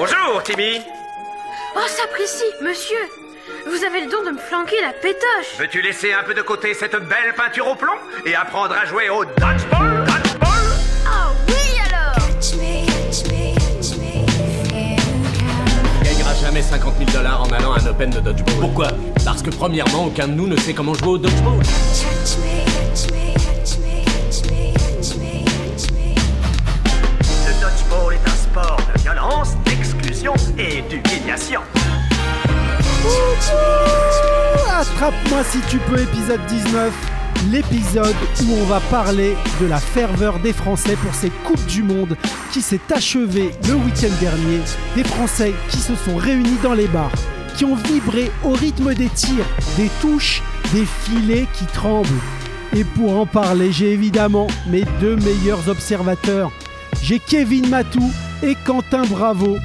Bonjour, Timmy. Oh, sapristi, monsieur Vous avez le don de me flanquer la pétoche Veux-tu laisser un peu de côté cette belle peinture au plomb et apprendre à jouer au dodgeball Dodgeball? Oh oui alors On gagnera jamais 50 000 dollars en allant à un Open de dodgeball. Pourquoi? Parce que premièrement, aucun de nous ne sait comment jouer au dodgeball. Le Attrape-moi si tu peux, épisode 19. L'épisode où on va parler de la ferveur des Français pour cette Coupe du Monde qui s'est achevée le week-end dernier. Des Français qui se sont réunis dans les bars, qui ont vibré au rythme des tirs, des touches, des filets qui tremblent. Et pour en parler, j'ai évidemment mes deux meilleurs observateurs. J'ai Kevin Matou et Quentin Bravo.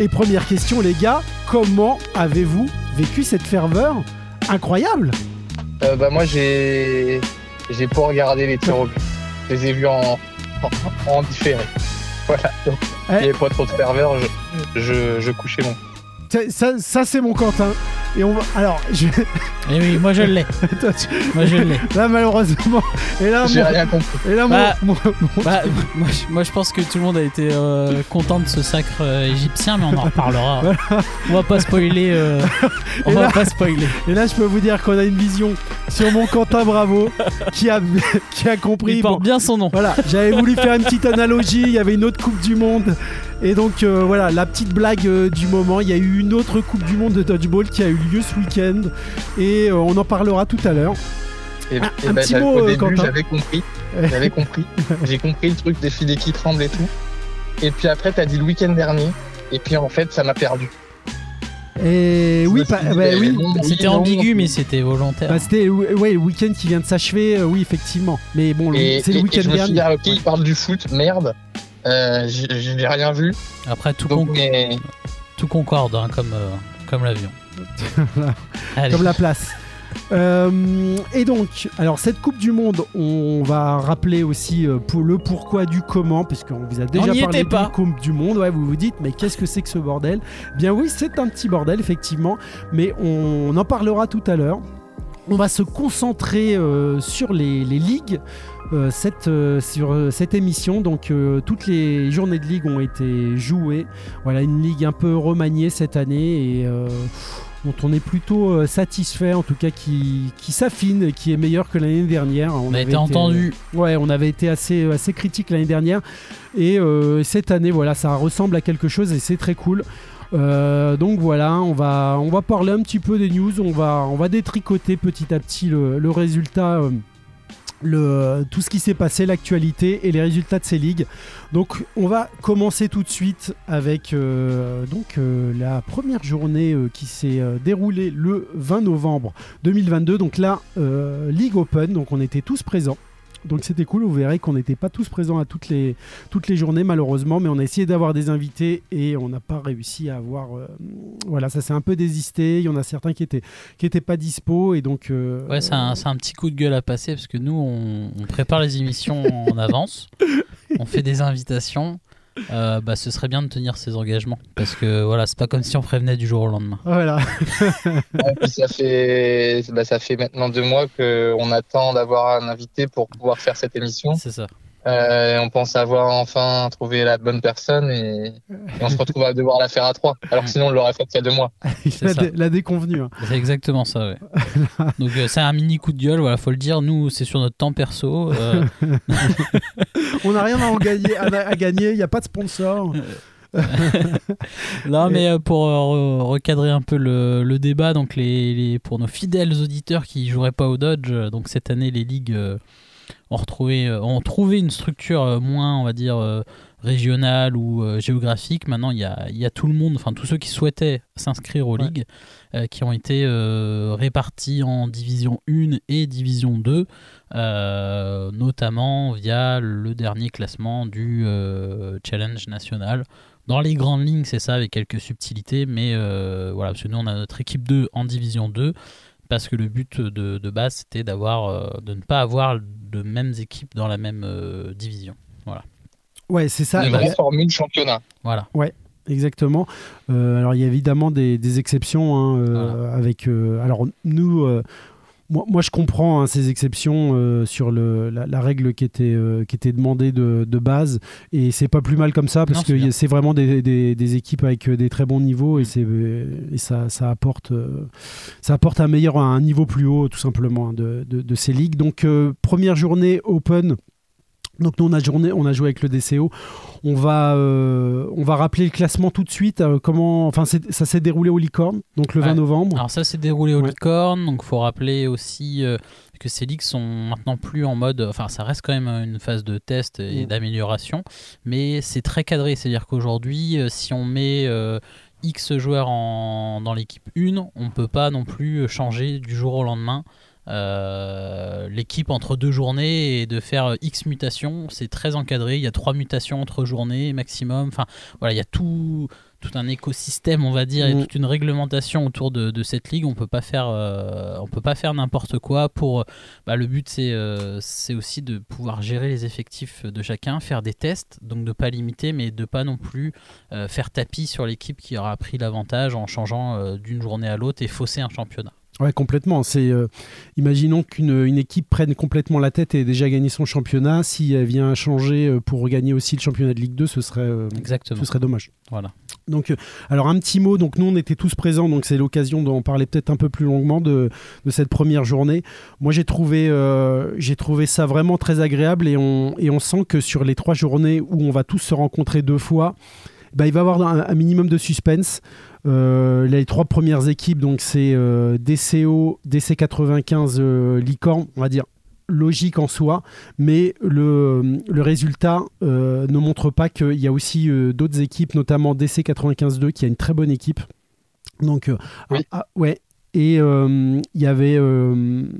Et première question, les gars, comment avez-vous vécu cette ferveur incroyable Euh, bah moi j'ai j'ai pas regardé les tirs au but. Je les ai vus en, en, en différé. Voilà. Donc, il Eh. n'y avait pas trop de ferveur, je, je, je couchais mon. Ça, ça- ça, c'est mon Quentin. Et on va... Alors, je... Eh oui, moi je l'ai. Toi, tu- Moi je l'ai. là, malheureusement... Et là, J'ai mon... rien compris. Et là, mon- Bah, mon- mon- Bah, moi, je- moi, je pense que tout le monde a été euh, content de ce sacre euh, égyptien, mais on en reparlera. On va pas spoiler. euh, on Et va là- pas spoiler. Et là, je peux vous dire qu'on a une vision sur mon Quentin Bravo qui a, qui a compris... Il porte bon, bien son nom. Voilà, j'avais voulu faire une petite analogie. Il y avait une autre Coupe du Monde. Et donc, euh, voilà, la petite blague euh, du moment. Il y a eu une autre Coupe du Monde de dodgeball qui a eu lieu ce week-end. Et euh, on en parlera tout à l'heure. Et, Un- et un bah, petit mot, au début Quentin. j'avais compris. J'avais compris. J'ai compris le truc des filets qui tremblent et tout. Et puis après t'as dit le week-end dernier. Et puis en fait ça m'a perdu. Et oui, bah, eh, oui. non, oui, C'était non. ambigu, mais c'était volontaire. Bah, c'était ouais, le week-end qui vient de s'achever, euh, oui, effectivement. Mais bon, c'est le week-end je me suis dernier. dit, ah, ok, il parle du foot, merde. Euh, j'ai rien vu. Après, tout, Donc, con- mais- tout concorde, hein, comme, euh, comme l'avion. Comme la place. Euh, et donc, alors cette Coupe du Monde, on va rappeler aussi euh, pour le pourquoi du comment, puisqu'on vous a déjà parlé de la Coupe du Monde. Ouais, vous vous dites, mais qu'est-ce que c'est que ce bordel? Bien oui, c'est un petit bordel, effectivement, mais on, en parlera tout à l'heure. On va se concentrer euh, sur les, les ligues. euh, cette, euh, sur euh, cette émission, donc toutes les journées de ligue ont été jouées. Voilà, une ligue un peu remaniée cette année et dont on est plutôt satisfait, en tout cas qui, qui s'affine et qui est meilleur que l'année dernière. On a avait été entendu. Ouais, on avait été assez, assez critique l'année dernière. Et cette année, voilà, ça ressemble à quelque chose et c'est très cool. Euh, donc voilà, on va, on va parler un petit peu des news, on va, on va détricoter petit à petit le, résultat, euh, le, tout ce qui s'est passé, l'actualité et les résultats de ces ligues. Donc on va commencer tout de suite avec euh, donc, la première journée qui s'est déroulée le 20 novembre 2022. Donc euh, Ligue Open, donc on était tous présents. Donc c'était cool, vous verrez qu'on n'était pas tous présents à toutes les, toutes les journées malheureusement, mais on a essayé d'avoir des invités et on n'a pas réussi à avoir... euh, voilà, ça s'est un peu désisté, il y en a certains qui étaient, qui étaient pas dispo et donc... euh, Ouais, c'est un, un petit coup de gueule à passer parce que nous, on, on prépare les émissions en avance. On fait des invitations. Euh, bah, ce serait bien de tenir ses engagements parce que voilà, c'est pas comme si on prévenait du jour au lendemain. Voilà, Ouais, ça fait, bah, ça fait maintenant deux mois qu'on attend d'avoir un invité pour pouvoir faire cette émission. C'est ça. Euh, on pense avoir enfin trouvé la bonne personne et, et on se retrouve à devoir la faire à trois. Alors que sinon on l'aurait fait il y a deux mois. la, ça. dé- la déconvenue. hein. C'est exactement ça, ouais. Donc euh, c'est un mini coup de gueule, voilà, faut le dire. Nous, c'est sur notre temps perso. euh, On n'a rien à, en gagner, à, à gagner, il n'y a pas de sponsor. Non, mais pour euh, re- recadrer un peu le, le débat, donc les, les- pour nos fidèles auditeurs qui joueraient pas au Dodge, donc cette année les ligues euh, ont retrouvé, euh, ont trouvé une structure euh, moins, on va dire, euh, régionale ou géographique. Maintenant, il y a, il y a tout le monde, enfin tous ceux qui souhaitaient s'inscrire aux Ouais. ligues, euh, qui ont été euh, répartis en division 1 et division 2, euh, notamment via le dernier classement du challenge national. Dans les grandes lignes, c'est ça, avec quelques subtilités, mais voilà, parce que nous, on a notre équipe 2 en division 2, parce que le but de, de base, c'était d'avoir, euh, de ne pas avoir de mêmes équipes dans la même euh, division. Ouais, c'est ça. Une Il y vraie formule championnat. Voilà. exactement. alors il y a évidemment des, exceptions hein, avec. alors nous, moi, je comprends hein, ces exceptions euh, sur le, la, règle qui était, euh, qui était demandée de, de base. Et c'est pas plus mal comme ça, parce que c'est vraiment des, des, équipes avec euh, des très bons niveaux et, et ça, ça, apporte, ça apporte un meilleur, un niveau plus haut, tout simplement, hein, de, de, ces ligues. Donc, première journée Open. Donc nous on a, on a joué avec le DCO. On va, euh, on va rappeler le classement tout de suite. Euh, comment, enfin ça s'est déroulé au Licorne, donc le 20 novembre. Alors ça s'est déroulé au Licorne, donc faut rappeler aussi euh, que ces ligues sont maintenant plus en mode, enfin ça reste quand même une phase de test et mm. d'amélioration, mais c'est très cadré. C'est-à-dire qu'aujourd'hui, si on met X joueurs en, dans l'équipe 1, on peut pas non plus changer du jour au lendemain. Euh, l'équipe entre deux journées et de faire X mutations. C'est très encadré. Il y a trois mutations entre journées maximum. Enfin, voilà, il y a tout, tout un écosystème, on va dire, et mm. toute une réglementation autour de, cette ligue. On peut pas faire, euh, on peut pas faire n'importe quoi. Pour, bah, le but, c'est euh, c'est aussi de pouvoir gérer les effectifs de chacun, faire des tests, donc de pas limiter, mais de pas non plus faire tapis sur l'équipe qui aura pris l'avantage en changeant d'une journée à l'autre et fausser un championnat. Ouais, complètement. C'est, euh, imaginons qu'une une équipe prenne complètement la tête et ait déjà gagné son championnat. Si elle vient changer euh, pour gagner aussi le championnat de Ligue 2, ce serait, euh, ce serait dommage. Voilà. Donc, alors un petit mot. Donc nous, on était tous présents, donc c'est l'occasion d'en parler peut-être un peu plus longuement de, de cette première journée. Moi, j'ai trouvé, j'ai trouvé ça vraiment très agréable et on, et on sent que sur les trois journées où on va tous se rencontrer deux fois, bah, il va y avoir un minimum de suspense. Euh, les trois premières équipes, donc c'est euh, DCO, DC95, euh, Licorne, on va dire logique en soi, mais le, le résultat ne montre pas qu'il y a aussi d'autres équipes, notamment DC95-2 qui a une très bonne équipe. Donc, ah, ah, ouais. Et il y avait. nous,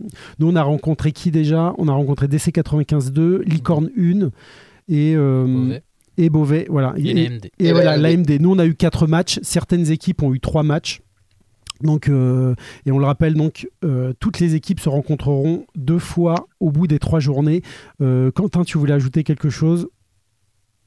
on a rencontré qui déjà? On a rencontré DC95-2, Licorne 1 et et Beauvais. Voilà. Et, voilà, l'AMD. Nous, on a eu quatre matchs. Certaines équipes ont eu trois matchs. Donc, euh, et on le rappelle, donc, euh, toutes les équipes se rencontreront deux fois au bout des trois journées. Euh, Quentin, tu voulais ajouter quelque chose?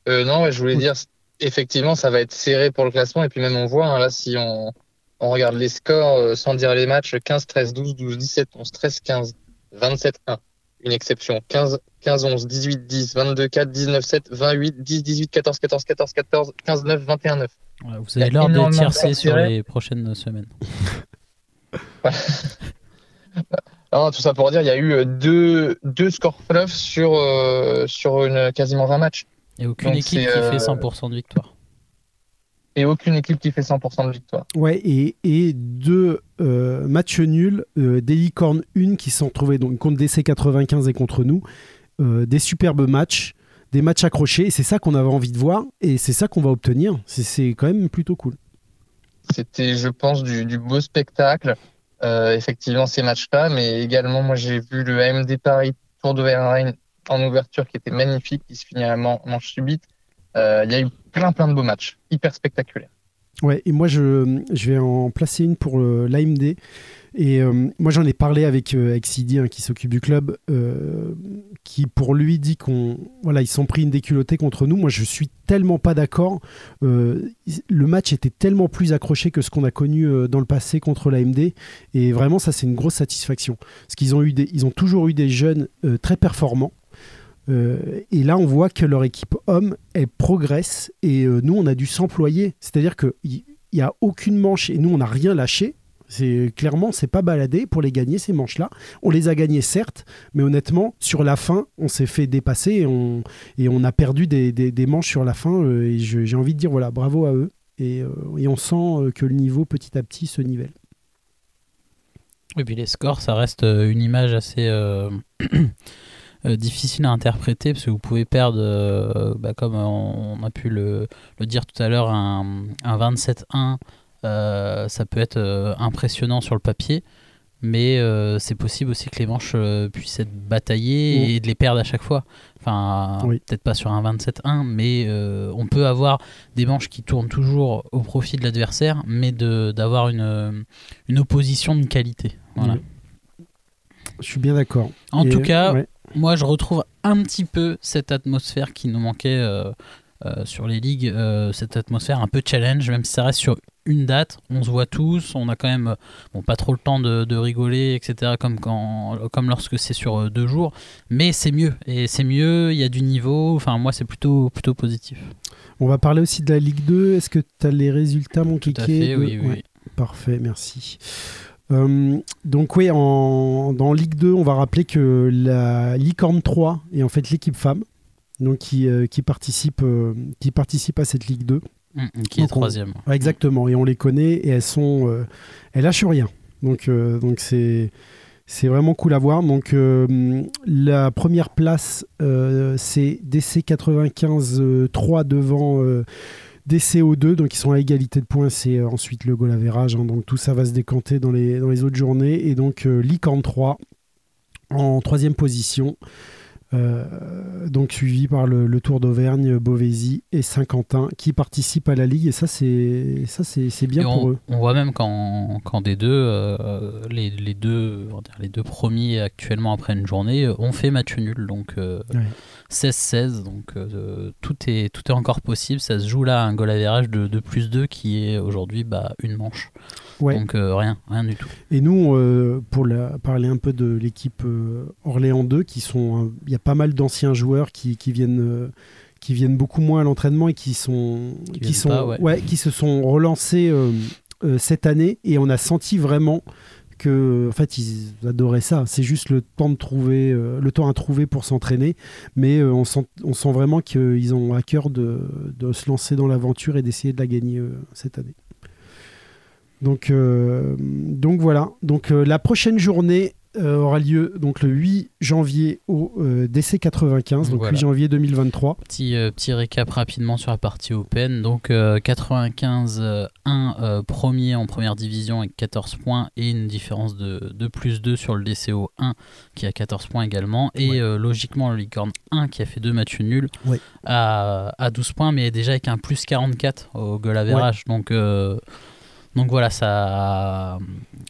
Non, je voulais dire, effectivement, ça va être serré pour le classement. Et puis même, on voit, hein, là, si on, on, regarde les scores sans dire les matchs, 15, 13, 12, 12, 17, 11, 13, 15, 27, 1 une exception. 15, 15, 11, 18, 10, 22, 4, 19, 7, 28, 10, 18, 14, 14, 14, 14, 15, 9, 21, 9. vous avez l'heure de tiercer sur les prochaines semaines. tout ça pour dire, il y a eu euh, deux, deux scores fleuves sur, euh, sur une, quasiment 20 matchs. Et aucune équipe qui fait 100% euh, de victoire et aucune équipe qui fait 100% de victoire. Ouais, et, et deux euh, matchs nuls, euh, des licornes 1 qui sont trouvés donc contre DC 95 et contre nous, euh, des superbes matchs, des matchs accrochés, et c'est ça qu'on avait envie de voir, et c'est ça qu'on va obtenir. C'est quand même plutôt cool. C'était, je pense, du, du beau spectacle, effectivement, ces matchs-là, mais également, moi, j'ai vu le AMD Paris Tour de Verlaine en ouverture qui était magnifique, qui se finit à manche subite. Il y a eu plein plein de beaux matchs, hyper spectaculaires. Ouais, et moi je, je vais en placer une pour l'AMD. Et euh, moi j'en ai parlé avec, euh, hein, qui s'occupe du club, euh, qui pour lui dit qu'on voilà ils sont pris une déculottée contre nous. Moi je suis tellement pas d'accord. le match était tellement plus accroché que ce qu'on a connu dans le passé contre l'AMD. Et vraiment ça c'est une grosse satisfaction. Parce qu'ils ont eu des, ils ont toujours eu des jeunes très performants. Euh, et là, on voit que leur équipe homme, elle progresse et euh, nous, on a dû s'employer. C'est-à-dire qu'il n'y a aucune manche et nous, on n'a rien lâché. C'est clairement, c'est pas baladé pour les gagner ces manches-là. On les a gagnés certes, mais honnêtement, sur la fin, on s'est fait dépasser et on, a perdu des, manches sur la fin. Euh, j'ai envie de dire voilà, bravo à eux. Et, on sent que le niveau petit à petit se nivelle. Et puis les scores, ça reste une image assez Euh, difficile à interpréter parce que vous pouvez perdre, euh, bah, comme on, a pu le, le dire tout à l'heure, un, un 27-1. Euh, ça peut être impressionnant sur le papier, mais c'est possible aussi que les manches puissent être bataillées et de les perdre à chaque fois. Enfin, peut-être pas sur un 27-1, mais on peut avoir des manches qui tournent toujours au profit de l'adversaire, mais d'avoir une, une opposition de qualité. Voilà. Je suis bien d'accord. En tout cas, moi je retrouve un petit peu cette atmosphère qui nous manquait euh, euh, sur les ligues euh, cette atmosphère un peu challenge, même si ça reste sur une date, on se voit tous, on a quand même bon, pas trop le temps de, de rigoler, etc., comme, quand, comme lorsque c'est sur deux jours, mais c'est mieux, et c'est mieux, il y a du niveau, enfin moi c'est plutôt, plutôt positif. On va parler aussi de la Ligue 2. Est-ce que tu as les résultats, mon Tout à fait, de- oui, oui. Ouais, Parfait, merci. Euh, donc oui, en, dans Ligue 2, on va rappeler que la Licorne 3 est en fait l'équipe femme donc qui, euh, qui, participe, euh, qui participe à cette Ligue 2. Mm, qui est on- troisième. Ouais, exactement, et on les connaît et elles sont, elles lâchent rien. Donc donc c'est c'est vraiment cool à voir. Donc la première place c'est DC 95 euh, 3 devant euh, DCO2, donc ils sont à égalité de points. C'est euh, ensuite le goal average, hein. donc tout ça va se décanter dans les dans les autres journées et donc euh, Licorne 3 en troisième position. Euh, donc suivi par le, le Tour d'Auvergne, Beauvaisis et Saint-Quentin qui participent à la ligue et ça c'est ça c'est c'est bien Et pour on, eux. on voit même qu'en qu'en D2, euh, les, les deux, les deux premiers actuellement après une journée ont fait match nul, donc Ouais. 16-16, donc euh, tout, est, tout est encore possible. Ça se joue là à un goal average de, de plus 2 qui est aujourd'hui bah, une manche. Ouais. Donc euh, rien, rien du tout. Et nous, euh, pour la- parler un peu de l'équipe Orléans 2, qui sont, un- il y a pas mal d'anciens joueurs qui, qui viennent, qui viennent beaucoup moins à l'entraînement et qui sont, Qui sont, pas, ouais. qui se sont relancés cette année. Et on a senti vraiment en fait, ils adoraient ça. C'est juste le temps de trouver, euh, le temps à trouver pour s'entraîner, mais euh, on sent, on sent vraiment qu'ils ont à cœur de, de se lancer dans l'aventure et d'essayer de la gagner euh, cette année. Donc, donc voilà. Donc la prochaine journée euh, aura lieu donc le 8 janvier au euh, DC 95, donc Voilà. 8 janvier 2023. Petit, euh, petit récap rapidement sur la partie Open. Donc euh, 95, euh, 1 euh, premier en première division avec 14 points et une différence de, de plus 2 sur le DCO 1 qui a 14 points également. Et Ouais. logiquement le Licorne 1 qui a fait deux matchs nuls Ouais. à, à 12 points mais déjà avec un plus 44 au goal average. Donc, euh, donc voilà, ça,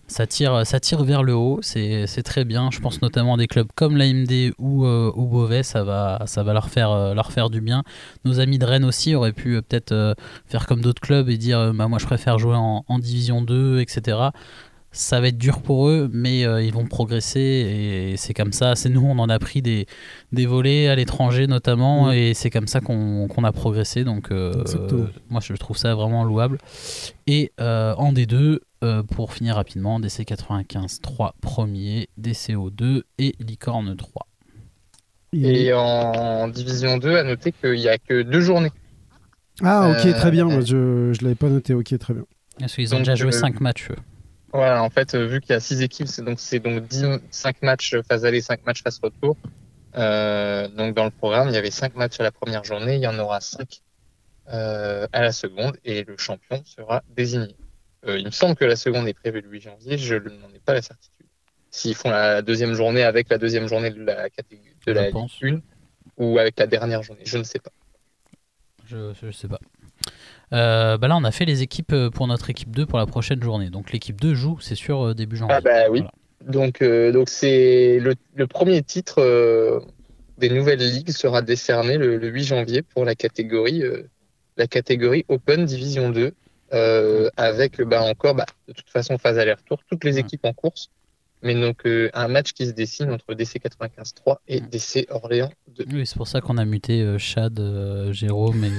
ça, tire, ça tire vers le haut, c'est très bien. Je pense notamment à des clubs comme l'AMD ou, euh, ou Beauvais, ça va, ça va leur, faire, euh, leur faire du bien. Nos amis de Rennes aussi auraient pu euh, peut-être faire comme d'autres clubs et dire bah, moi je préfère jouer en, en Division 2, etc. Ça va être dur pour eux, mais euh, ils vont progresser et c'est comme ça. C'est nous, on en a pris des, des volets à l'étranger notamment Mm. et c'est comme ça qu'on qu'on a progressé. Donc euh, moi je trouve ça vraiment louable. Et euh, en D2, euh, pour finir rapidement, DC 95 3 premiers, DCO 2 et Licorne 3. Et en division 2, à noter qu'il n'y a que deux journées. Ah ok, Euh, très bien. Moi, je ne l'avais pas noté. Ok, très bien. Parce qu'ils ont Donc, déjà joué euh, 5 matchs. eux. Voilà, en fait, euh, vu qu'il y a six équipes, c'est donc, c'est donc 10, 5 matchs phase aller, 5 matchs phase retour. Euh, donc dans le programme, il y avait 5 matchs à la première journée, il y en aura 5 euh, à la seconde et le champion sera désigné. Euh, il me semble que la seconde est prévue le 8 janvier, je n'en ai pas la certitude. S'ils font la deuxième journée avec la deuxième journée de la catégorie de Je la pense. Ligue 1 ou avec la dernière journée, je ne sais pas. Je, je sais pas. Euh, bah là, on a fait les équipes euh, pour notre équipe 2 pour la prochaine journée. Donc l'équipe 2 joue, c'est sûr, euh, début janvier. Ah bah oui. Voilà. Donc euh, donc c'est le, le premier titre euh, des nouvelles ligues sera décerné le, le 8 janvier pour la catégorie la catégorie Open Division 2 euh, avec bah, encore bah, de toute façon phase aller-retour toutes les Ouais. équipes en course mais donc euh, un match qui se dessine entre DC 95-3 et. DC Orléans 2. Oui, c'est pour ça qu'on a muté euh, Chad, euh, Jérôme et.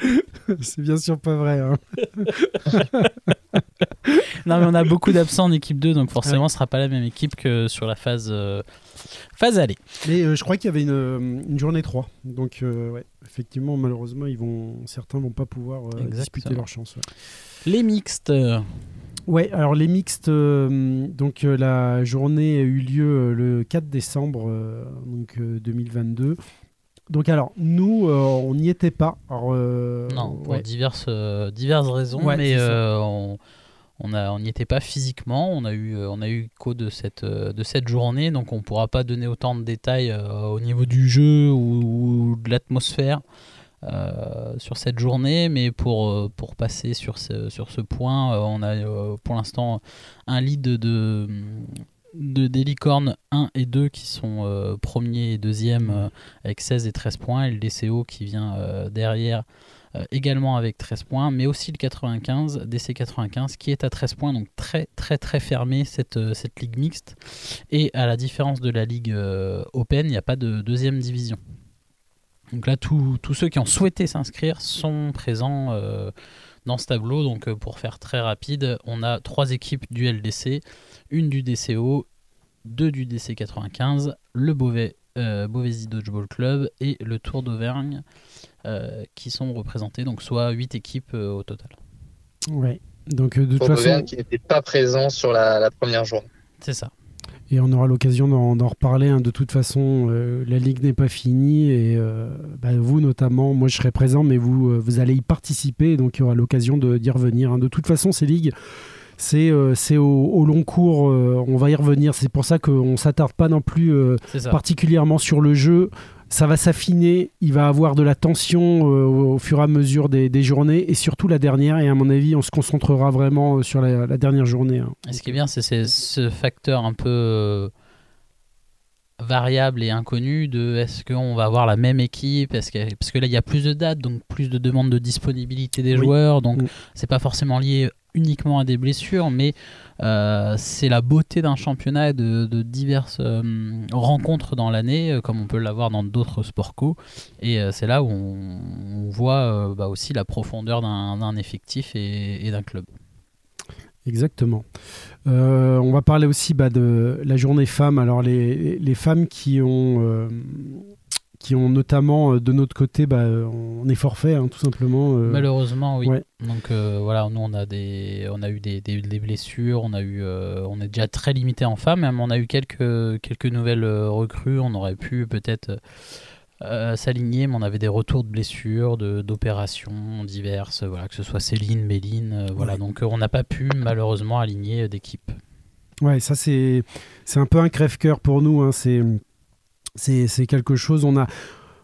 C'est bien sûr pas vrai. hein. Non, mais on a beaucoup d'absents en équipe 2, donc forcément, ce sera pas la même équipe que sur la phase, euh, phase aller. Mais euh, je crois qu'il y avait une, euh, une journée 3. Donc euh, ouais, effectivement, malheureusement, ils vont, certains vont pas pouvoir disputer leur chance. ouais. Les mixtes. Ouais, alors les mixtes, euh, donc euh, la journée a eu lieu euh, le 4 décembre donc, euh, 2022. Donc alors, nous, euh, on n'y était pas. Alors, euh, Non, pour ouais. diverses, euh, diverses raisons, Ouais, mais euh, on on n'y était pas physiquement. On a eu, on a eu qu'au de cette, de cette journée, donc on ne pourra pas donner autant de détails au niveau du jeu ou, ou de l'atmosphère sur cette journée. Mais pour, pour passer sur ce, sur ce point, on a pour l'instant un lead de, de, des licornes 1 et 2 qui sont euh, premier et deuxième euh, avec 16 et 13 points, et le DCO qui vient euh, derrière euh, également avec 13 points, mais aussi le 95, DC 95 qui est à 13 points, donc très très très fermé cette, euh, cette ligue mixte. Et à la différence de la ligue Open, il n'y a pas de deuxième division. Donc là, tous ceux qui ont souhaité s'inscrire sont présents dans ce tableau. Donc pour faire très rapide, on a trois équipes du LDC, une du DCO, deux du DC 95, le Beauvais, euh, Beauvaisis Dodgeball Club et le Tour d'Auvergne euh, qui sont représentés. Donc soit 8 équipes euh, au total. Ouais. Donc, euh, de toute façon, Auvergne qui n'était pas présent sur la, la première journée. C'est ça. et on aura l'occasion d'en d'en reparler. hein. De toute façon, euh, la ligue n'est pas finie et euh, bah, vous notamment, moi je serai présent, mais vous, euh, vous allez y participer, donc il y aura l'occasion de- d'y revenir. hein. De toute façon, ces ligues, c'est euh, au, au long cours, euh, on va y revenir. C'est pour ça qu'on s'attarde pas non plus euh, particulièrement sur le jeu. Ça va s'affiner, il va avoir de la tension au fur et à mesure des, des journées et surtout la dernière. Et à mon avis, on se concentrera vraiment sur la, la dernière journée. hein. Et ce qui est bien, c'est ce facteur un peu variable et inconnu de est-ce qu'on va avoir la même équipe? Est-ce que, Parce que là, il y a plus de dates, donc plus de demandes de disponibilité des Oui. joueurs. Donc, Mm. c'est pas forcément lié uniquement à des blessures, mais euh, c'est la beauté d'un championnat et de, diverses euh, rencontres dans l'année, euh, comme on peut l'avoir dans d'autres sports co. Et c'est là où on, voit bah, aussi la profondeur d'un effectif et, d'un club. Exactement. On va parler aussi bah, de la journée femmes. Alors les, les femmes qui ont, qui ont notamment euh, de notre côté, bah, on est forfait hein, tout simplement. euh, Malheureusement, oui. ouais. Donc euh, voilà, nous on a des, on a eu des, des- des blessures, on a eu, euh, on est déjà très limité en femmes, mais on a eu quelques quelques nouvelles euh, recrues. On aurait pu peut-être euh, s'aligner, mais on avait des retours de blessures, de d'opérations diverses, voilà, que ce soit Céline, Méline, euh, voilà. Ouais. Donc euh, on n'a pas pu malheureusement aligner euh, d'équipe. Ouais, ça c'est c'est un peu un crève-cœur pour nous. hein. C'est c'est c'est quelque chose. On a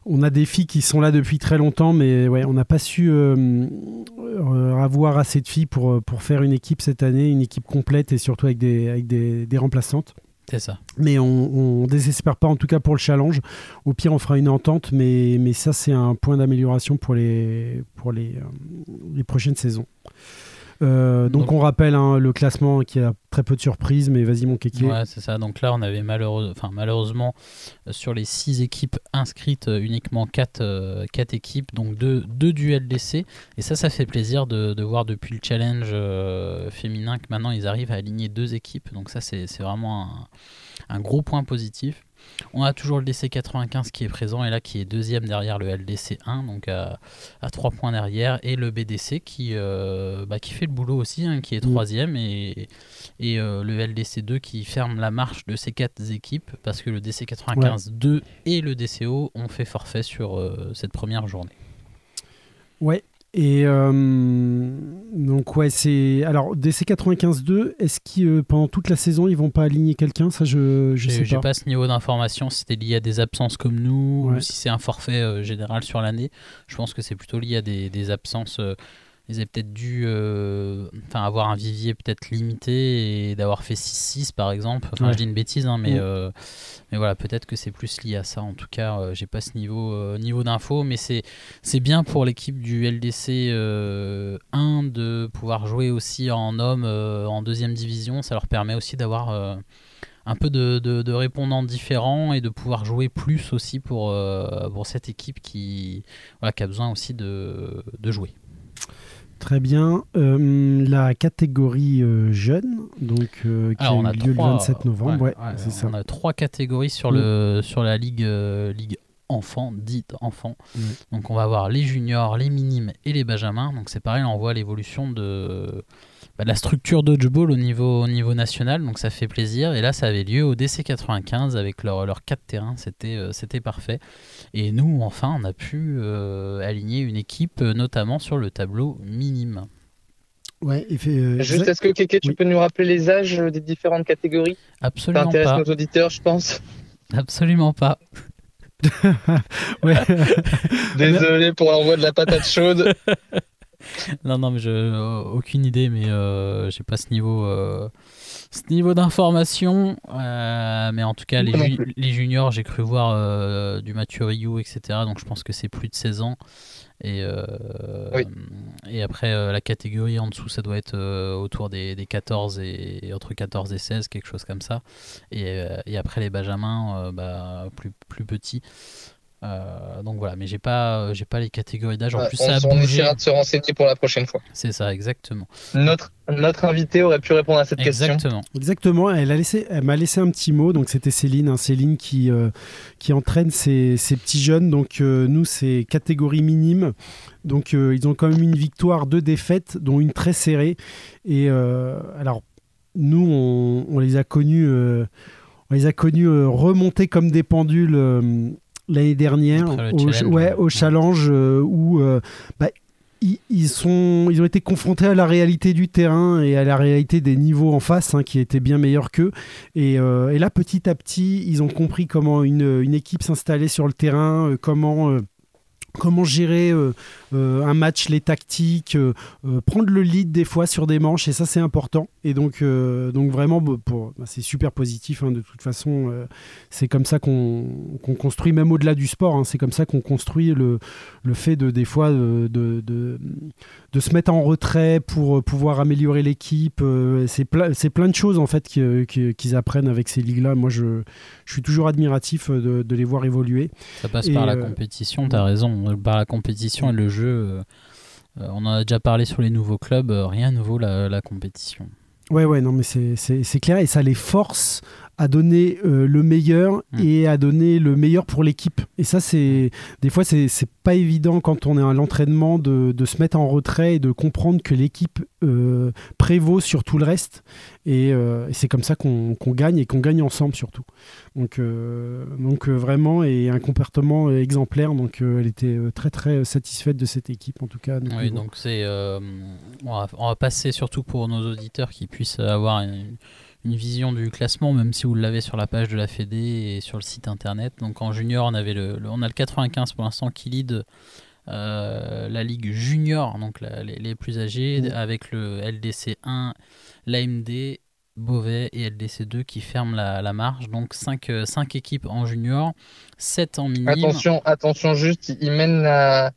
on a des filles qui sont là depuis très longtemps, mais ouais, on n'a pas su euh, euh, avoir assez de filles pour pour faire une équipe cette année, une équipe complète et surtout avec des avec des, des remplaçantes. C'est ça. Mais on, on désespère pas, en tout cas pour le challenge. Au pire, on fera une entente, mais, mais ça, c'est un point d'amélioration pour les, pour les, euh, les prochaines saisons. Euh, donc, Donc- on rappelle hein, le classement qui a très peu de surprises, mais vas-y, mon kéké. Ouais, c'est ça. Donc là, on avait malheureux... enfin, malheureusement euh, sur les 6 équipes inscrites, euh, uniquement 4, équipes, donc 2 deux, du LDC. Et ça, ça fait plaisir de, de voir depuis le challenge euh, féminin que maintenant ils arrivent à aligner deux équipes. Donc ça, c'est c'est vraiment un, un gros point positif. On a toujours le DC 95 qui est présent et là qui est deuxième derrière le LDC 1, donc à, à 3 points derrière, et le BDC qui, euh, bah, qui fait le boulot aussi, hein, qui est Mm. troisième, et, et euh, le LDC 2 qui ferme la marche de ces quatre équipes parce que le DC 95 2 et le DCO ont fait forfait sur euh, cette première journée. Ouais. Et euh, donc, ouais, c'est. Alors, DC 95-2, est-ce qu'ils, euh, pendant toute la saison, ils vont pas aligner quelqu'un? Ça, je, je sais J'ai j'ai pas. pas ce niveau d'information si c'était lié à des absences comme nous Ouais. ou si c'est un forfait euh, général sur l'année. Je pense que c'est plutôt lié à des, des absences. Euh, ils avaient peut-être dû euh, enfin, avoir un vivier peut-être limité et d'avoir fait 6-6 par exemple. Enfin, Ouais. je dis une bêtise, hein, mais, Mm. euh, mais voilà, peut-être que c'est plus lié à ça. En tout cas, euh, j'ai pas ce niveau, euh, niveau d'info, mais c'est c'est bien pour l'équipe du LDC euh, 1 de pouvoir jouer aussi en homme euh, en deuxième division. Ça leur permet aussi d'avoir euh, un peu de, de- de répondants différents et de pouvoir jouer plus aussi pour, euh, pour cette équipe qui, voilà, qui a besoin aussi de, de jouer. Très bien. Euh, la catégorie euh, jeune, donc, euh, qui Alors, a a eu lieu trois, le 27 novembre. Ouais, ouais, c'est ça. On a trois catégories sur, Mm. le, sur la ligue, ligue enfant, dite enfant. Mm. Donc on va avoir les juniors, les minimes et les benjamins. Donc c'est pareil, on voit l'évolution de, bah, de la structure dodgeball au niveau, au niveau national. Donc ça fait plaisir. Et là, ça avait lieu au DC 95 avec leurs leur 4 terrains. C'était euh, c'était parfait. Et nous, enfin, on a pu euh, aligner une équipe, euh, notamment sur le tableau minime. Ouais, et fait, euh, Juste, est-ce que Kéké, tu Oui. peux nous rappeler les âges des différentes catégories? Ça Absolument intéresse pas. nos auditeurs, je pense. Absolument pas. Désolé pour l'envoi de la patate chaude. non, non, mais je, euh, aucune idée, mais euh, j'ai pas ce niveau, euh, ce niveau d'information. Euh, mais en tout cas, les, ju- juniors, j'ai cru voir du Mathieu Rioux, etc. Donc je pense que c'est plus de 16 ans. Et, Oui. et après, la catégorie en dessous, ça doit être autour des, des 14 et, et entre 14 et 16, quelque chose comme ça. Et, et après, les Benjamins, bah, plus, plus petits. Euh, donc voilà, mais j'ai pas, j'ai pas les catégories d'âge. En Ouais, plus, on ça a on bougé. essaiera de se renseigner pour la prochaine fois. C'est ça, exactement. Notre, notre invité aurait pu répondre à cette question. Exactement. Exactement, elle a laissé, elle m'a laissé un petit mot. Donc c'était Céline, hein, Céline qui euh, qui entraîne ces, ces petits jeunes. Donc euh, nous c'est catégorie minime. Donc euh, ils ont quand même une victoire, deux défaites, dont une très serrée. Et euh, alors nous on, on les a connus, euh, on les a connus euh, remonter comme des pendules. L'année dernière, au, challenge, ouais, au challenge euh, où euh, bah, ils, ils sont, ils ont été confrontés à la réalité du terrain et à la réalité des niveaux en face, hein, qui étaient bien meilleurs qu'eux. Et, euh, et là, petit à petit, ils ont compris comment une, une équipe s'installait sur le terrain, euh, comment, euh, comment gérer euh, euh, un match, les tactiques, euh, prendre le lead des fois sur des manches, et ça, c'est important. Et donc, donc vraiment, bah, pour, bah, c'est super positif. hein, de toute façon, c'est comme ça qu'on qu'on construit, même au-delà du sport, hein, c'est comme ça qu'on construit le, le fait de, des fois, de, de, de, de se mettre en retrait pour pouvoir améliorer l'équipe. c'est plein, c'est plein de choses en fait qui- qui- qu'ils apprennent avec ces ligues-là. Moi, je, je suis toujours admiratif de, les voir évoluer. Ça passe Et, par la compétition, t'as raison. Par la compétition et le jeu. euh, euh, on en a déjà parlé sur les nouveaux clubs, euh, rien ne vaut la, compétition. Ouais, ouais, non, mais c'est clair et ça les force à donner euh, le meilleur Mm. et à donner le meilleur pour l'équipe. Et ça, c'est des fois, c'est pas évident quand on est à l'entraînement de, de se mettre en retrait et de comprendre que l'équipe euh, prévaut sur tout le reste. Et, euh, et c'est comme ça qu'on qu'on gagne et qu'on gagne ensemble surtout. Donc, donc vraiment, et un comportement exemplaire. Donc, elle était très très satisfaite de cette équipe en tout cas. Oui, donc c'est. on, on va passer surtout pour nos auditeurs qui puissent avoir une, une vision du classement, même si vous l'avez sur la page de la Fédé et sur le site internet. Donc en junior, on, avait le, le- on a le 95 pour l'instant qui lead euh, la ligue junior, donc la- les, les plus âgés, Mm. avec le LDC 1, l'AMD, Beauvais et LDC 2 qui ferment la, la marge. Donc 5, équipes en junior, 7 en minime. Attention, attention juste, ils mènent la,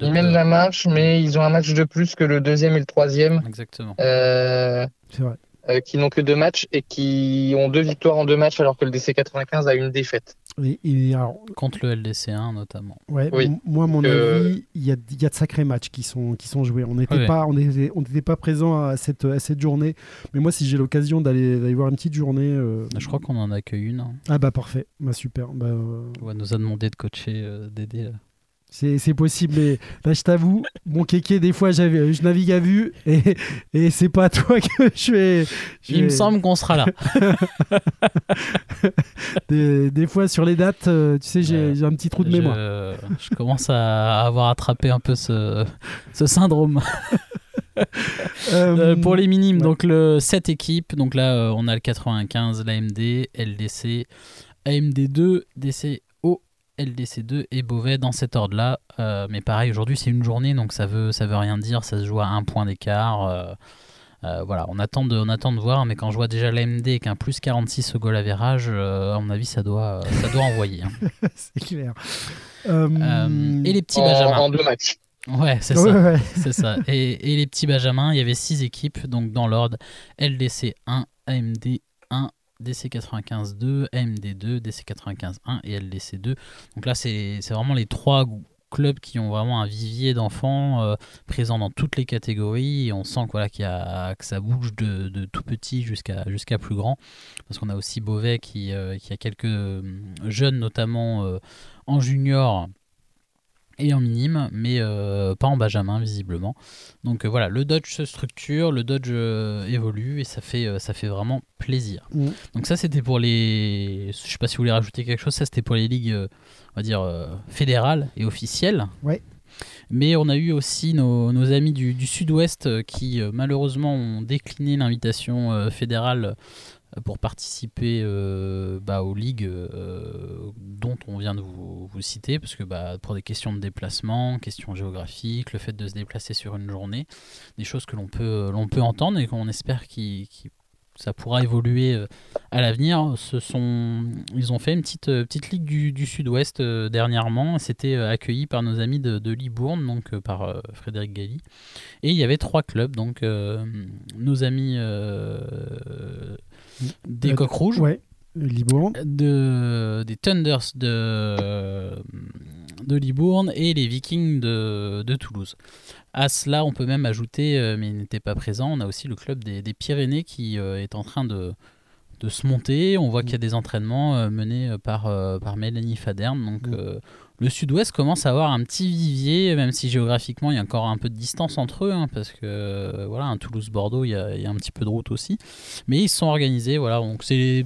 De ils mènent la marche, mais ils ont un match de plus que le deuxième et le troisième, Exactement. euh, C'est vrai. Euh, qui n'ont que deux matchs et qui ont deux victoires en deux matchs, alors que le DC 95 a une défaite. Et- et alors, Contre le LDC 1 notamment. Ouais, Oui. moi, à mon Euh, avis, il y a, il y a de sacrés matchs qui sont, qui sont joués. On n'était pas, on était, on n'était pas présent à cette, à cette journée. Mais moi, si j'ai l'occasion d'aller, d'aller voir une petite journée. euh, Je crois qu'on en accueille une. hein. Ah, bah parfait. Bah, super. Bah, euh, On nous a demandé de coacher, euh, d'aider. là. C'est, possible. Mais là, je t'avoue, mon kéké, des fois, j'avais, je navigue à vue. Et, et c'est pas à toi que je vais. je Il me semble qu'on sera là. Des, des fois, sur les dates, euh, tu sais, j'ai, un petit trou de je, mémoire. je commence à avoir attrapé un peu ce, ce syndrome. Euh, pour les minimes, ouais. donc le 7 équipes. Donc là, euh, on a le 95, l'AMD, LDC, AMD2, DCO, LDC2 et Beauvais dans cet ordre-là. Euh, mais pareil, aujourd'hui, c'est une journée, donc ça veut, ça veut rien dire. Ça se joue à un point d'écart. euh, euh, voilà, on attend, de, on attend de voir, mais quand je vois déjà l'AMD avec un plus 46 au goal average, euh, à mon avis, ça doit, ça doit envoyer. hein. c'est clair. Et les petits En, Benjamins. en deux matchs. Ouais, c'est ouais, ça. ouais. C'est ça. Et, et les petits Benjamins, il y avait six équipes, donc dans l'ordre LDC 1, AMD 1, DC 95 2, AMD 2, DC 95 1 et LDC 2. Donc là, c'est vraiment les trois clubs qui ont vraiment un vivier d'enfants euh, présents dans toutes les catégories. On sent que, voilà, qu'il y a, que ça bouge de, de tout petit jusqu'à jusqu'à plus grand. Parce qu'on a aussi Beauvais qui, euh, qui a quelques euh, jeunes, notamment euh, en junior et en minime, mais euh, pas en benjamin visiblement. Donc euh, voilà, le Dodge se structure, le Dodge euh, évolue et ça fait, ça fait vraiment plaisir. Mm. Donc ça c'était pour les... Je sais pas si vous voulez rajouter quelque chose, ça c'était pour les ligues, on va dire, fédérales et officielles. Ouais. Mais on a eu aussi nos, nos amis du, du sud-ouest qui malheureusement ont décliné l'invitation fédérale pour participer euh, bah, aux ligues euh, dont on vient de vous, citer, parce que bah, pour des questions de déplacement, questions géographiques, le fait de se déplacer sur une journée, des choses que l'on peut, l'on peut entendre et qu'on espère qui, ça pourra évoluer euh, à l'avenir. Ils ont fait une petite, petite ligue du, du Sud-Ouest dernièrement. C'était accueilli par nos amis de, de Libourne, donc par Frédéric Galli. Et il y avait trois clubs, donc nos amis des Euh, coques rouges, Ouais, Libourne. de, des Thunders de, de Libourne et les Vikings de, de Toulouse. À cela, on peut même ajouter, euh, mais il n'était pas présent, on a aussi le club des, des Pyrénées qui euh, est en train de, de se monter. On voit qu'il y a des entraînements menés par, par Mélanie Faderne. Donc, Mm. euh, le sud-ouest commence à avoir un petit vivier, même si géographiquement il y a encore un peu de distance entre eux, hein, parce que euh, voilà, un Toulouse-Bordeaux, il y, a, un petit peu de route aussi. Mais ils sont organisés, voilà. Donc c'est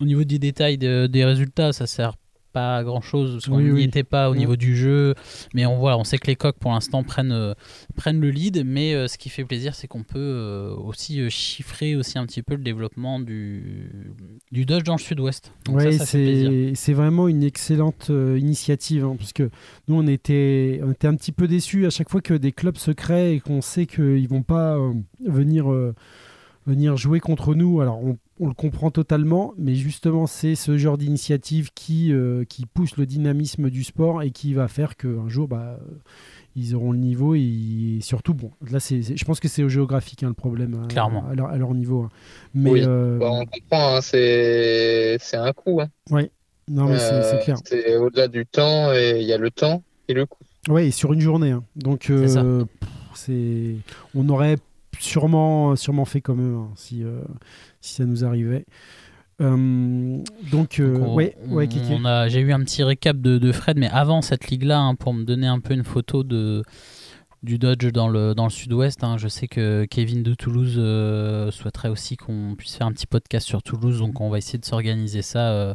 au niveau des détails de- des résultats, ça sert pas grand chose parce qu'on Oui, n'y oui. était pas au Mm. niveau du jeu. Mais on voit, on sait que les coques pour l'instant prennent, euh, prennent le lead. Mais euh, ce qui fait plaisir, c'est qu'on peut euh, aussi chiffrer aussi un petit peu le développement du, du Dodge dans le sud-ouest. Ouais, c'est c'est vraiment une excellente initiative, hein, parce que nous, on était, on était un petit peu déçus à chaque fois que des clubs se créent et qu'on sait qu'ils vont pas venir, venir jouer contre nous. Alors, on, on le comprend totalement, mais justement, c'est ce genre d'initiative qui, euh, qui pousse le dynamisme du sport et qui va faire qu'un jour, bah, ils auront le niveau et surtout, bon, là, c'est je pense que c'est au géographique hein, le problème, hein, Clairement. à, leur, à leur niveau. hein. Mais Oui. euh, Bah, on comprend, hein, c'est c'est un coût. hein. non, mais c'est c'est Euh, clair. C'est au-delà du temps, et il y a le temps et le coût. Ouais, et sur une journée. hein. Donc, c'est, on aurait sûrement, sûrement fait comme eux hein, si, euh, si ça nous arrivait. Euh, donc, euh, Donc, on- ouais, on- ouais, Kiki. on a- J'ai eu un petit récap de, de Fred, mais avant cette ligue-là, hein, pour me donner un peu une photo de, du Dodge dans le, dans le sud-ouest. hein. Je sais que Kevin de Toulouse euh, souhaiterait aussi qu'on puisse faire un petit podcast sur Toulouse, donc on va essayer de s'organiser ça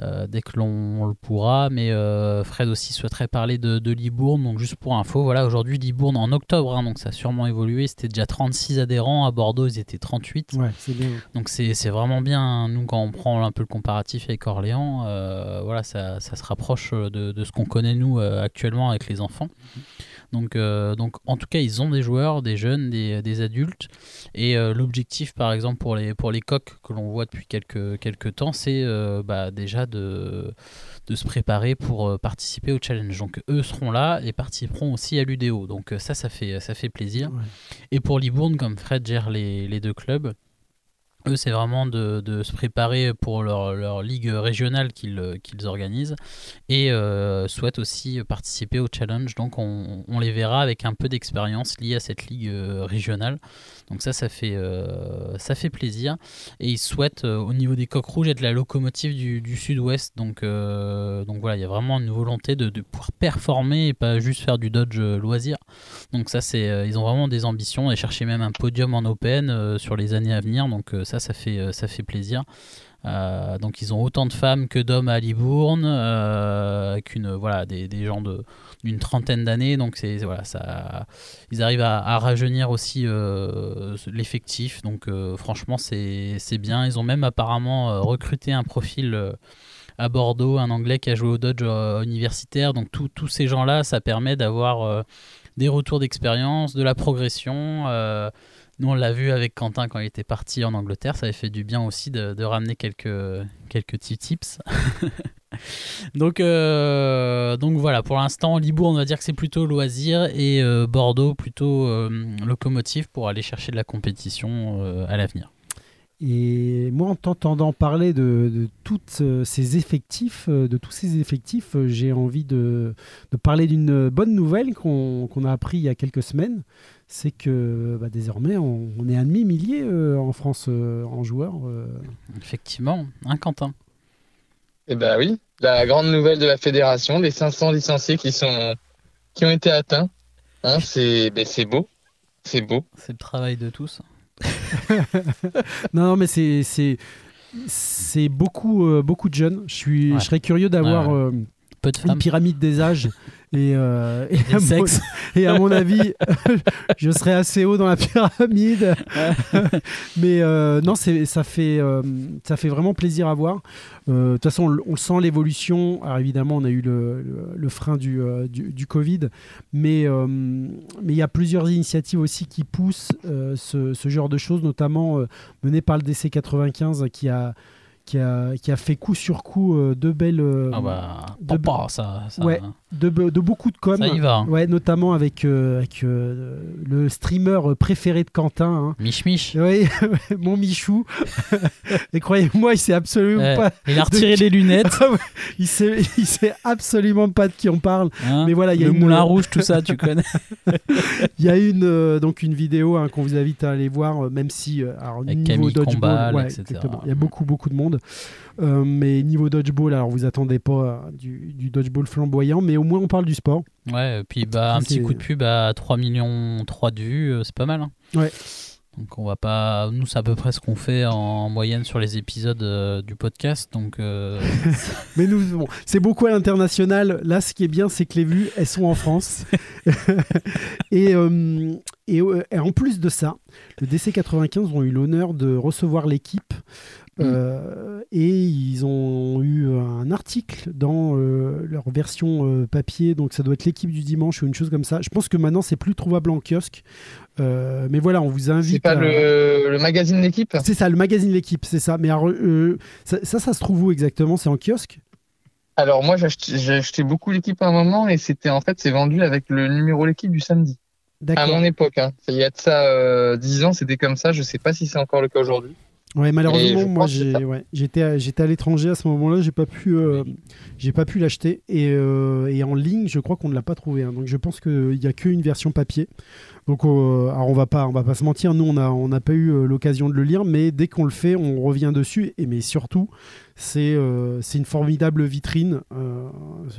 euh, dès que l'on le pourra. Mais euh, Fred aussi souhaiterait parler de, de Libourne, donc juste pour info, voilà, aujourd'hui Libourne en octobre, hein, donc ça a sûrement évolué. C'était déjà 36 adhérents, à Bordeaux ils étaient 38. Ouais, c'est bien. Donc c'est c'est vraiment bien, hein. nous quand on prend un peu le comparatif avec Orléans, euh, voilà, ça, ça se rapproche de, de ce qu'on connaît nous actuellement avec les enfants. Euh, donc en tout cas, ils ont des joueurs, des jeunes, des, des adultes. Et euh, l'objectif, par exemple, pour les, pour les coqs que l'on voit depuis quelques, quelques temps, c'est euh, bah, déjà de, de se préparer pour euh, participer au challenge. Donc eux seront là et participeront aussi à l'UDO. Donc euh, ça, ça fait, ça fait plaisir. Ouais. Et pour Libourne, comme Fred gère les, les deux clubs, eux, c'est vraiment de, se préparer pour leur, ligue régionale qu'ils qu'ils organisent et euh, souhaitent aussi participer au challenge. Donc, on, on les verra avec un peu d'expérience liée à cette ligue euh, régionale. Donc, ça, ça fait, euh, ça fait plaisir. Et ils souhaitent, euh, au niveau des coques rouges, être la locomotive du, sud-ouest. Donc, euh, donc, voilà, il y a vraiment une volonté de, pouvoir performer et pas juste faire du dodge loisir. Donc, ça, c'est, ils ont vraiment des ambitions et chercher même un podium en Open sur les années à venir. Donc, ça, ça fait, ça fait plaisir. Euh, donc ils ont autant de femmes que d'hommes à Libourne, euh, avec une, voilà, des, des gens d'une trentaine d'années. Donc c'est, voilà, ça, ils arrivent à, rajeunir aussi euh, l'effectif. Donc euh, franchement c'est, bien. Ils ont même apparemment recruté un profil à Bordeaux, un Anglais qui a joué au Dodge universitaire. Donc tous ces gens-là, ça permet d'avoir des retours d'expérience, de la progression. Nous, on l'a vu avec Quentin quand il était parti en Angleterre. Ça avait fait du bien aussi de, ramener quelques, quelques petits tips. donc, euh, donc voilà, pour l'instant, Libourne, on va dire que c'est plutôt loisir et euh, Bordeaux plutôt euh, locomotive pour aller chercher de la compétition à l'avenir. Et moi, en t'entendant parler de, de toutes euh, ces effectifs, euh, de tous ces effectifs, euh, j'ai envie de, de parler d'une bonne nouvelle qu'on qu'on a appris il y a quelques semaines. C'est que bah, désormais, on, on est un demi-millier euh, en France euh, en joueurs. euh. Effectivement, hein, Quentin? Eh ben oui, la grande nouvelle de la fédération, les 500 licenciés qui sont qui ont été atteints. Hein, c'est ben, c'est beau, c'est beau. C'est le travail de tous. Non, non, mais c'est beaucoup euh, beaucoup de jeunes. Je suis Ouais. je serais curieux d'avoir Ouais, euh, peu de une femmes. pyramide des âges. Et, euh, et, à mon, et à mon avis, je serais assez haut dans la pyramide. Mais euh, non, ça, fait, euh, ça fait vraiment plaisir à voir. Euh, De toute façon, on, sent l'évolution. Alors évidemment, on a eu le, le- le frein du, du, du Covid. Mais mais il y a plusieurs initiatives aussi qui poussent ce, ce genre de choses, notamment menées par le DC 95 qui a, qui a, qui a fait coup sur coup euh, de belles. euh, Ah bah, de- papa, ça, ça, Ouais. De, be- de beaucoup de com. ça y va. hein. Ouais, notamment avec, euh, avec euh, le streamer préféré de Quentin. hein. Mich Mich. Oui, mon Michou. Et croyez-moi, il sait absolument Ouais, pas. Il a retiré de- les lunettes. Il sait, il sait absolument pas de qui on parle. hein. Mais voilà, il y a le une- moulin rouge, tout ça, tu connais. Il y a une euh, donc une vidéo hein, qu'on vous invite à aller voir, euh, même si euh, alors, Avec niveau Camille Combal, ouais, etc. Il y a beaucoup beaucoup de monde. Euh, mais niveau dodgeball, alors vous attendez pas euh, du, du dodgeball flamboyant, mais au moins on parle du sport. Ouais, et puis bah, un petit coup de pub à 3 millions 3 de vues, euh, c'est pas mal. hein. Ouais. Donc on va pas. Nous, c'est à peu près ce qu'on fait en moyenne sur les épisodes euh, du podcast. Donc euh, Mais nous, bon, c'est beaucoup à l'international. Là, ce qui est bien, c'est que les vues, elles sont en France. et, euh, et, et en plus de ça, le DC 95 ont eu l'honneur de recevoir l'équipe. Euh, et ils ont eu un article dans euh, leur version euh, papier, donc ça doit être l'équipe du dimanche ou une chose comme ça. Je pense que maintenant c'est plus trouvable en kiosque, mais voilà, on vous invite. C'est pas à- le, le magazine d'équipe? C'est ça, le magazine L'équipe, c'est ça. Mais alors, ça, ça, ça se trouve où exactement? C'est en kiosque? Alors moi j'ai acheté, j'ai acheté beaucoup l'équipe à un moment et c'était en fait c'est vendu avec le numéro l'équipe du samedi. À mon époque, hein. il y a de ça euh, 10 ans, c'était comme ça. Je sais pas si c'est encore le cas aujourd'hui. Ouais, Et malheureusement, moi, ça- ouais, j'étais, à- j'étais à l'étranger à ce moment-là, j'ai pas pu, euh, j'ai pas pu l'acheter. Et, euh, et en ligne, je crois qu'on ne l'a pas trouvé. hein. Donc, je pense qu'il y a qu'une version papier. Donc, euh, alors on va pas, on va pas se mentir. Nous, on n'a on n'a pas eu l'occasion de le lire, mais dès qu'on le fait, on revient dessus. Et mais surtout, c'est, c'est une formidable vitrine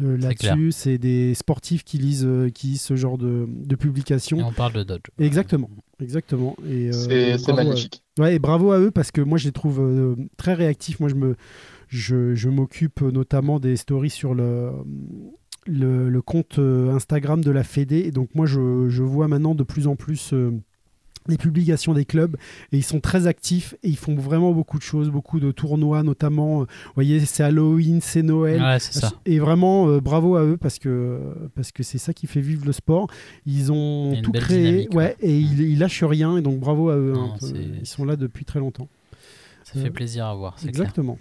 là-dessus. C'est des sportifs qui lisent, qui lisent ce genre de, de et publications. on parle de Dodge. Exactement, exactement. Et euh, C'est magnifique. Ouais, et bravo à eux parce que moi je les trouve euh, très réactifs. Moi je me, je, je m'occupe notamment des stories sur le, le, le compte euh, Instagram de la Fédé. Et donc moi je, je vois maintenant de plus en plus euh, les publications des clubs et ils sont très actifs et ils font vraiment beaucoup de choses, beaucoup de tournois notamment. euh, Vous voyez, c'est Halloween, c'est Noël. Ouais, c'est ça. Et vraiment, euh, bravo à eux parce que parce que c'est ça qui fait vivre le sport. Ils ont tout créé, ouais, et ils, ils lâchent rien. Et donc bravo à eux. Non, hein. Ils sont là depuis très longtemps. Ça fait Euh, plaisir à voir. clair. Exactement.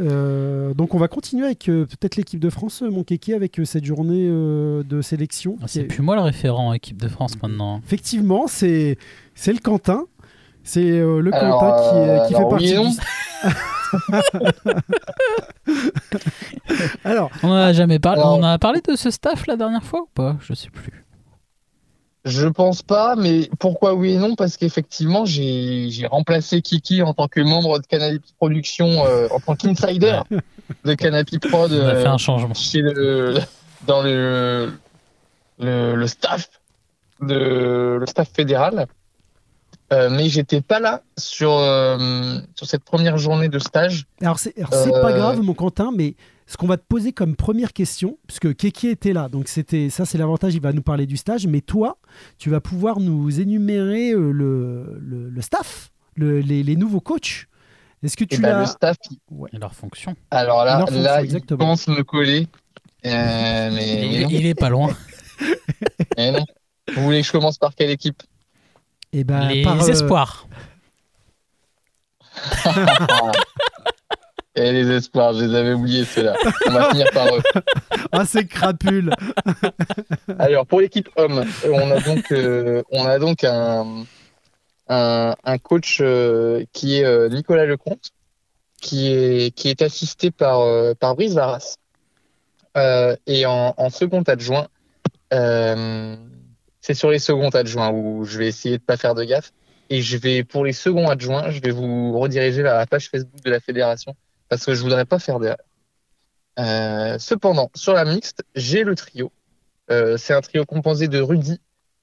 Euh, donc on va continuer avec euh, peut-être l'équipe de France, euh, mon kéké, avec cette journée de sélection. Ah, c'est est- plus moi le référent équipe de France maintenant. Effectivement, c'est c'est le Quentin. C'est euh, le Alors, Quentin qui, euh, fait partie oui et non. du... Alors, On a jamais parlé. Alors- On a parlé de ce staff la dernière fois ou pas? Je sais plus. Je pense pas, mais pourquoi oui et non? Parce qu'effectivement, j'ai remplacé Kiki en tant que membre de Canopy Production, euh, en tant qu'insider de Canopy Prod On a fait un changement. chez le, dans le, le, le staff de le staff fédéral. Euh, mais j'étais pas là sur, euh, sur cette première journée de stage. alors c'est c'est pas Euh, grave, mon Quentin, mais ce qu'on va te poser comme première question, puisque Keki était là, donc c'était ça, c'est l'avantage, il va nous parler du stage, mais toi, tu vas pouvoir nous énumérer euh, le, le, le staff, le- les, les nouveaux coachs. Est-ce que Et tu ben, l'as le staff, Et leur fonction. alors là, fonction, là il à me coller. Euh, mais, Il, est pas loin. mais non. Vous voulez que je commence par quelle équipe? Eh ben, les par, euh, espoirs. Et les espoirs, je les avais oubliés ceux-là. On va finir par eux. Ah, c'est crapule. Alors pour l'équipe homme, euh, on a donc euh, on a donc un un, un coach euh, qui est euh, Nicolas Lecomte, qui est qui est assisté par euh, par Brice Varas. Euh, et en, en second adjoint, euh, c'est sur les seconds adjoints où je vais essayer de pas faire de gaffe. Et je vais pour les seconds adjoints, je vais vous rediriger vers la page Facebook de la fédération parce que je voudrais pas faire d'erreur. Euh, cependant, sur la mixte, j'ai le trio. Euh, c'est un trio composé de Rudy,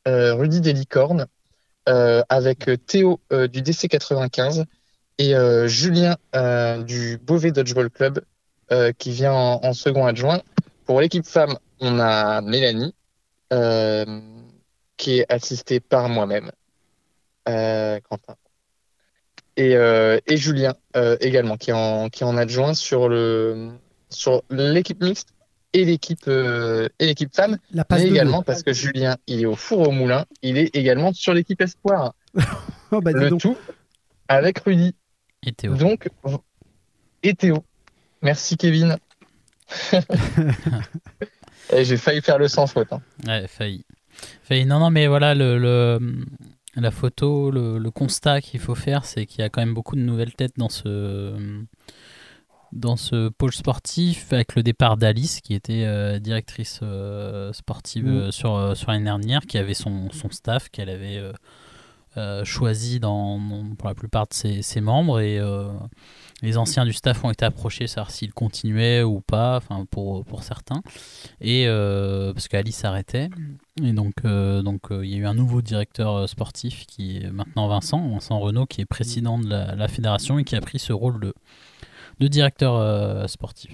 euh, Rudy des Licornes, euh, avec Théo euh, du DC95 et euh, Julien euh, du Beauvais Dodgeball Club euh, qui vient en, en second adjoint. pour l'équipe femme, on a Mélanie, euh, qui est assistée par moi-même, euh, Quentin. Et, euh, et Julien euh, également, qui est, en, qui est en adjoint sur le sur l'équipe mixte et l'équipe euh, et l'équipe femme, La mais également parce que Julien, il est au four au moulin, il est également sur l'équipe espoir. Oh, bah, le donc. tout avec Rudy. Et Théo. Donc, et Théo. Merci Kevin. Et j'ai failli faire le sans faute. hein. Ouais, failli. Non, non, mais voilà, le, le- la photo, le, le constat qu'il faut faire, c'est qu'il y a quand même beaucoup de nouvelles têtes dans ce, dans ce pôle sportif, avec le départ d'Alice, qui était euh, directrice euh, sportive Mm. euh, sur, sur l'année dernière, qui avait son, son staff, qu'elle avait euh, choisi dans, pour la plupart de ses, ses membres. Et les anciens du staff ont été approchés, savoir s'ils continuaient ou pas, enfin pour, certains. Et euh, parce qu'Alice s'arrêtait. Et donc, euh, euh, il y a eu un nouveau directeur sportif qui est maintenant Vincent, Vincent Renault, qui est président de la, fédération et qui a pris ce rôle de, directeur sportif.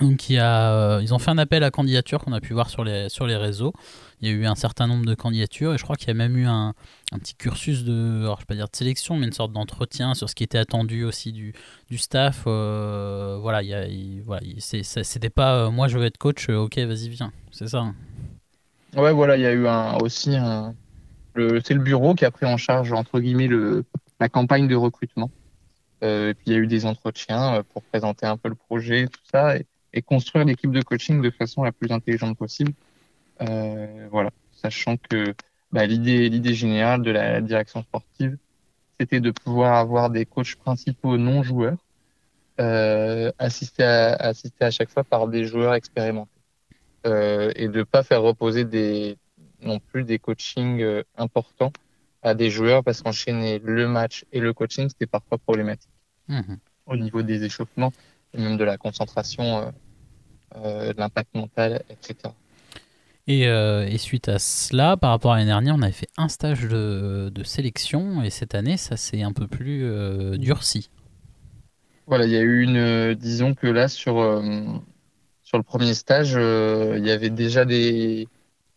Donc il y a, euh, ils ont fait un appel à candidature qu'on a pu voir sur les, sur les réseaux. Il y a eu un certain nombre de candidatures et je crois qu'il y a même eu un, un petit cursus de, alors je pas dire de sélection, mais une sorte d'entretien sur ce qui était attendu aussi du, du staff. euh, voilà, il y a, il- voilà, c'était pas euh, moi je veux être coach, ok vas-y viens, c'est ça. hein. Ouais, voilà, il y a eu un, aussi un. C'est le bureau qui a pris en charge, entre guillemets, le, la campagne de recrutement. Et puis il y a eu des entretiens pour présenter un peu le projet, tout ça, et construire l'équipe de coaching de façon la plus intelligente possible. Euh, voilà, sachant que bah, l'idée, l'idée générale de la direction sportive, c'était de pouvoir avoir des coachs principaux non joueurs, euh, assistés à, assistés à chaque fois par des joueurs expérimentés euh, et de pas faire reposer des non plus des coachings euh, importants à des joueurs parce qu'enchaîner le match et le coaching c'était parfois problématique Mhm. au niveau des échauffements et même de la concentration, euh, l'impact mental, etc. Et, euh, et suite à cela, par rapport à l'année dernière, on avait fait un stage de, de sélection et cette année, ça s'est un peu plus euh, durci. Voilà, il y a eu une, euh, disons que là sur euh, sur le premier stage, euh, il y avait déjà des,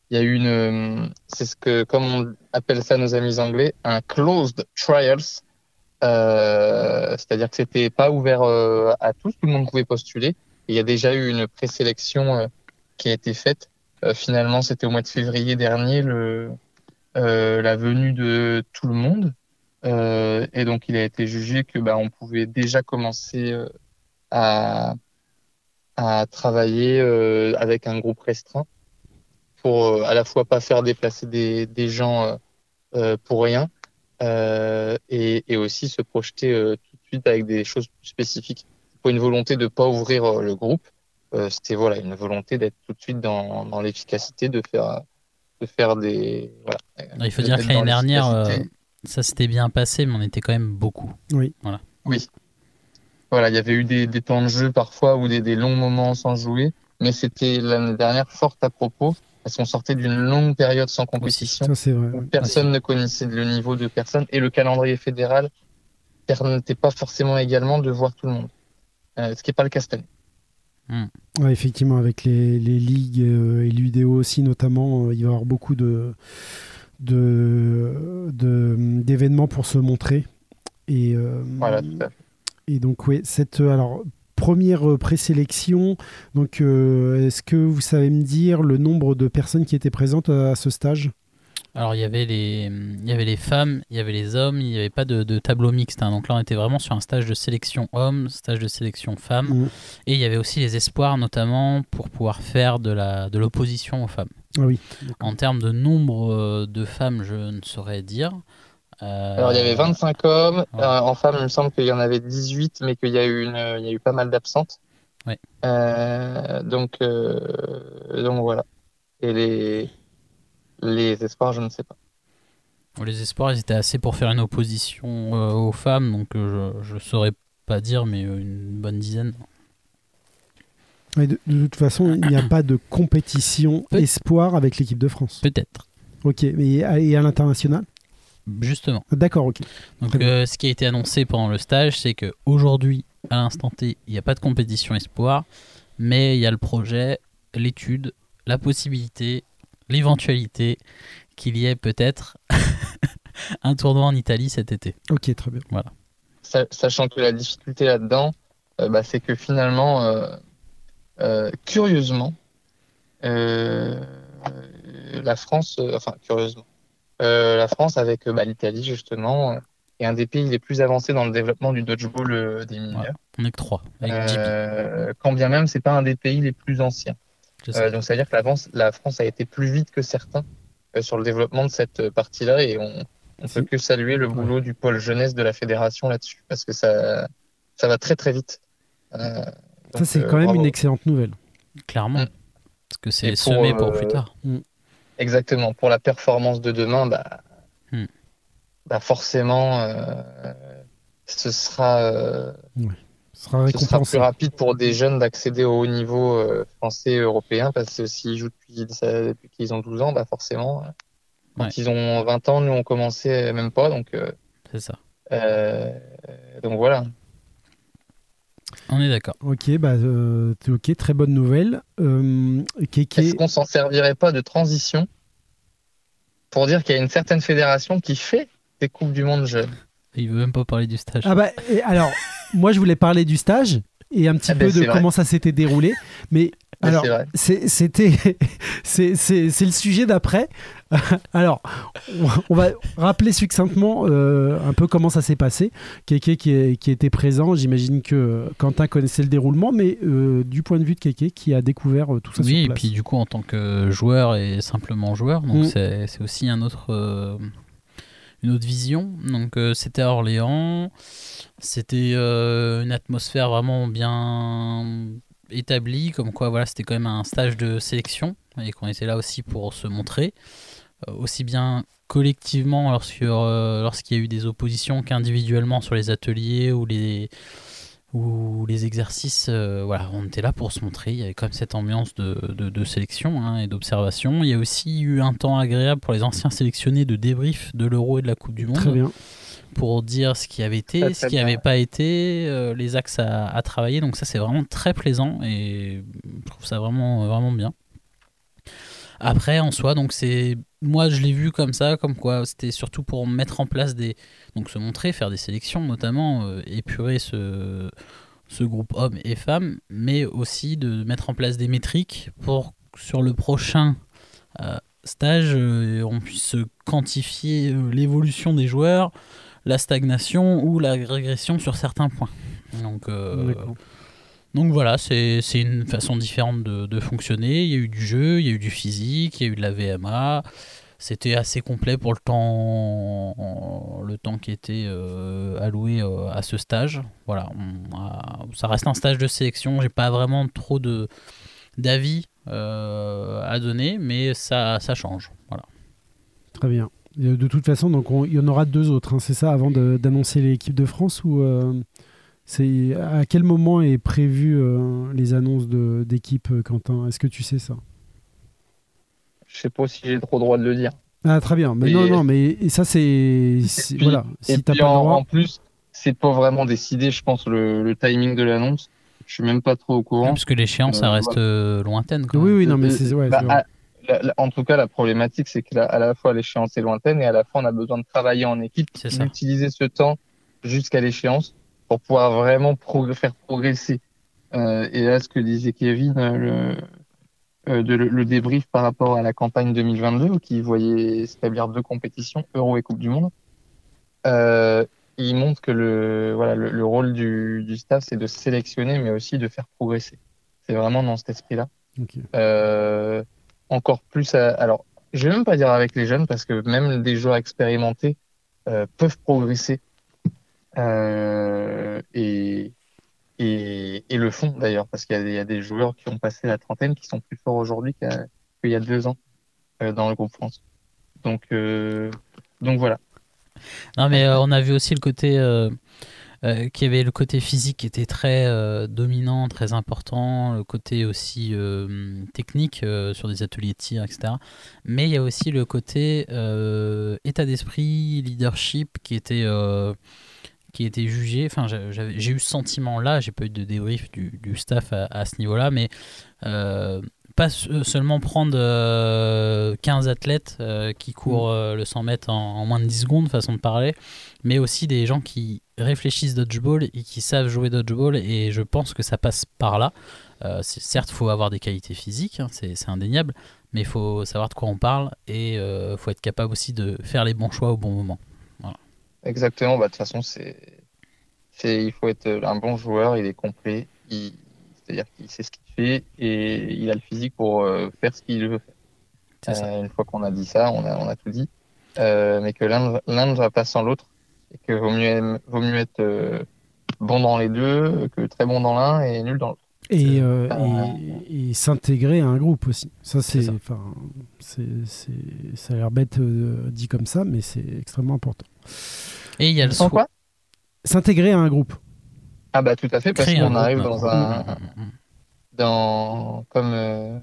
il y a eu une, euh, c'est ce que comme on appelle ça nos amis anglais, un closed trials, euh, c'est-à-dire que c'était pas ouvert euh, à tous, tout le monde pouvait postuler. Il y a déjà eu une présélection euh, qui a été faite. Euh, finalement, c'était au mois de février dernier euh, la venue de tout le monde. Et donc, il a été jugé que bah, on pouvait déjà commencer à, travailler avec un groupe restreint pour à la fois pas faire déplacer des, gens pour rien et, et aussi se projeter tout de suite avec des choses plus spécifiques. Pour une volonté de pas ouvrir euh, le groupe, euh, c'était voilà une volonté d'être tout de suite dans, dans l'efficacité, de faire de faire des voilà. Il faut de- dire que l'année dernière, euh, ça s'était bien passé, mais on était quand même beaucoup. Oui. Voilà, il y avait eu des, des temps de jeu parfois ou des, des longs moments sans jouer, mais c'était l'année dernière forte à propos parce qu'on sortait d'une longue période sans compétition. Ça, c'est vrai. où ouais. Personne ne connaissait le niveau de personne et le calendrier fédéral permettait pas forcément également de voir tout le monde. Euh, ce qui n'est pas le cas cette année. Ouais, effectivement, avec les, les ligues euh, et l'UDO aussi, notamment, euh, il va y avoir beaucoup de de- de- d'événements pour se montrer. Et, euh, Voilà, tout à fait. et donc, oui, cette alors, première présélection, donc, euh, est-ce que vous savez me dire le nombre de personnes qui étaient présentes à ce stage? Alors il y avait les, il y avait les femmes, il y avait les hommes, il n'y avait pas de, de tableau mixte. hein. Donc là on était vraiment sur un stage de sélection hommes, stage de sélection femmes. Mm. Et il y avait aussi les espoirs notamment pour pouvoir faire de la de l'opposition aux femmes. Ah oui. En termes de nombre euh, de femmes, je ne saurais dire. Euh, Alors, il y avait 25 hommes. ouais. Euh, en femmes, il me semble qu'il y en avait 18, mais qu'il y a eu, une, il y a eu pas mal d'absentes. Ouais. Euh, donc, euh, donc voilà. Et les, les espoirs, je ne sais pas. Les espoirs, ils étaient assez pour faire une opposition euh, aux femmes, donc euh, je ne saurais pas dire, mais euh, une bonne dizaine. Et de, de toute façon, il n'y a pas de compétition Peut- espoir avec l'équipe de France. Peut-être, Ok, mais à- et à l'international? Justement. D'accord, ok. Donc, euh, ce qui a été annoncé pendant le stage, c'est que aujourd'hui, à l'instant T, il n'y a pas de compétition espoir, mais il y a le projet l'étude, la possibilité, l'éventualité qu'il y ait peut-être un tournoi en Italie cet été. Ok, très bien. Voilà. Sachant que la difficulté là-dedans, euh, bah, c'est que finalement, euh, euh, curieusement, la France, enfin curieusement, la France avec bah, l'Italie justement, est un des pays les plus avancés dans le développement du dodgeball des mineurs. on est que trois. quand bien même, c'est pas un des pays les plus anciens. Donc, ça veut dire que la France, la France a été plus vite que certains sur le développement de cette partie-là et on, on peut que saluer le boulot du pôle jeunesse de la fédération là-dessus parce que ça, ça va très très vite. Euh, ça, c'est quand même une excellente nouvelle. Clairement. Mm. Parce que c'est semé pour, plus euh, tard. Mm. Exactement. Pour la performance de demain, bah, mm. bah forcément, euh, ce sera. Ce sera, plus rapide pour des jeunes d'accéder au haut niveau français européen parce que s'ils jouent depuis, depuis qu'ils ont 12 ans, bah forcément, quand ils ont 20 ans, nous on commençait même pas, donc. Euh, c'est ça. Euh, donc voilà. On est d'accord. Ok, bah, euh, ok, très bonne nouvelle. Est-ce qu'on s'en servirait pas de transition pour dire qu'il y a une certaine fédération qui fait des coupes du monde jeunes? Il veut même pas parler du stage. Ah bah, alors, moi je voulais parler du stage et un petit ah peu ben, de comment ça s'était déroulé, mais alors, c'était, c'est le sujet d'après. Alors, on va rappeler succinctement euh, un peu comment ça s'est passé. Keke qui, qui était présent, j'imagine que Quentin connaissait le déroulement, mais euh, du point de vue de Keke qui a découvert euh, tout ça. Oui, et puis du coup en tant que joueur et simplement joueur, donc mm. c'est aussi un autre, une autre vision. Donc c'était à Orléans, c'était une atmosphère vraiment bien établi, comme quoi voilà, c'était quand même un stage de sélection et qu'on était là aussi pour se montrer, euh, aussi bien collectivement euh, lorsqu'il y a eu des oppositions qu'individuellement sur les ateliers ou les, ou les exercices. Euh, voilà, on était là pour se montrer. Il y avait quand même cette ambiance de, de, sélection hein, et d'observation. Il y a aussi eu un temps agréable pour les anciens sélectionnés de débrief de l'Euro et de la Coupe du Monde. Très bien pour dire ce qui avait été, ce qui n'avait pas été, euh, les axes à, travailler. Donc ça, c'est vraiment très plaisant et je trouve ça vraiment, vraiment bien. Après, en soi, donc c'est moi je l'ai vu comme ça, comme quoi c'était surtout pour mettre en place des, donc se montrer, faire des sélections notamment, euh, épurer ce, ce groupe hommes et femmes, mais aussi de mettre en place des métriques pour sur le prochain euh, stage, on puisse quantifier l'évolution des joueurs, la stagnation ou la régression sur certains points. Donc, euh, donc voilà, c'est une façon différente de, fonctionner. Il y a eu du jeu, il y a eu du physique, il y a eu de la VMA. C'était assez complet pour le temps, le temps qui était euh, alloué euh, à ce stage. Voilà, ça reste un stage de sélection. J'ai pas vraiment trop d'avis à donner, mais ça, ça change. Voilà. Très bien. De toute façon, donc il y en aura deux autres, hein, c'est ça, avant d'annoncer l'équipe de France ou euh, c'est à quel moment est prévu euh, les annonces d'équipe, euh, Quentin? Est-ce que tu sais ça? Je sais pas si j'ai trop droit de le dire. Ah très bien, mais non non, mais ça c'est voilà. Si pas en, en, plus, c'est pas vraiment décidé, je pense le, timing de l'annonce. Je suis même pas trop au courant. parce que l'échéance, ça reste lointaine. oui, oui, non, mais c'est ouais, bah, en tout cas, la problématique, c'est qu'à la fois l'échéance est lointaine et à la fois on a besoin de travailler en équipe, d'utiliser ce temps jusqu'à l'échéance pour pouvoir vraiment faire progresser. Euh, et là, ce que disait Kevin, euh, le, euh, de, le, débrief par rapport à la campagne 2022, qui voyait s'établir deux compétitions, Euro et Coupe du Monde, il montre que le, voilà, le, rôle du, du staff, c'est de sélectionner, mais aussi de faire progresser. C'est vraiment dans cet esprit-là. Okay encore plus. alors, je vais même pas dire avec les jeunes parce que même des joueurs expérimentés peuvent progresser euh, et, le font d'ailleurs parce qu'il y, a des joueurs qui ont passé la trentaine qui sont plus forts aujourd'hui qu'il y a deux ans euh, dans le groupe France. Donc, euh, voilà. Non, mais on a vu aussi le côté qui avait le côté physique qui était très dominant, très important, le côté aussi technique sur des ateliers de tir, etc. Mais il y a aussi le côté état d'esprit, leadership qui était qui était jugé. Enfin, j'ai eu ce sentiment-là. J'ai pas eu de débrief du, du staff à, à ce niveau-là, mais pas se- seulement prendre euh, 15 athlètes euh, qui courent euh, le 100 mètres en, en moins de 10 secondes, façon de parler, mais aussi des gens qui réfléchissent dodgeball et qui savent jouer dodgeball. Et je pense que ça passe par là. Euh, certes, il faut avoir des qualités physiques, hein, c'est c'est indéniable, mais il faut savoir de quoi on parle et il faut être capable aussi de faire les bons choix au bon moment. Exactement, bah, de toute façon, c'est, c'est, il faut être un bon joueur, il est complet, il, c'est-à-dire qu'il sait ce qu'il fait et il a le physique pour euh, faire ce qu'il veut faire. Euh, une fois qu'on a dit ça, on a, on a tout dit, Euh, mais que l'un ne- l'un ne va pas sans l'autre et que vaut mieux, vaut mieux être euh, bon dans les deux que très bon dans l'un et nul dans l'autre. Et, euh, Euh, et, et s'intégrer à un groupe aussi. Ça, c'est, ça. enfin, c'est, c'est- ça a l'air bête euh, dit comme ça, mais c'est extrêmement important. Et il y a le Sans soi- quoi S'intégrer à un groupe. Ah bah tout à fait, parce qu'on arrive dans un, Mm, mm, mm. dans comme euh,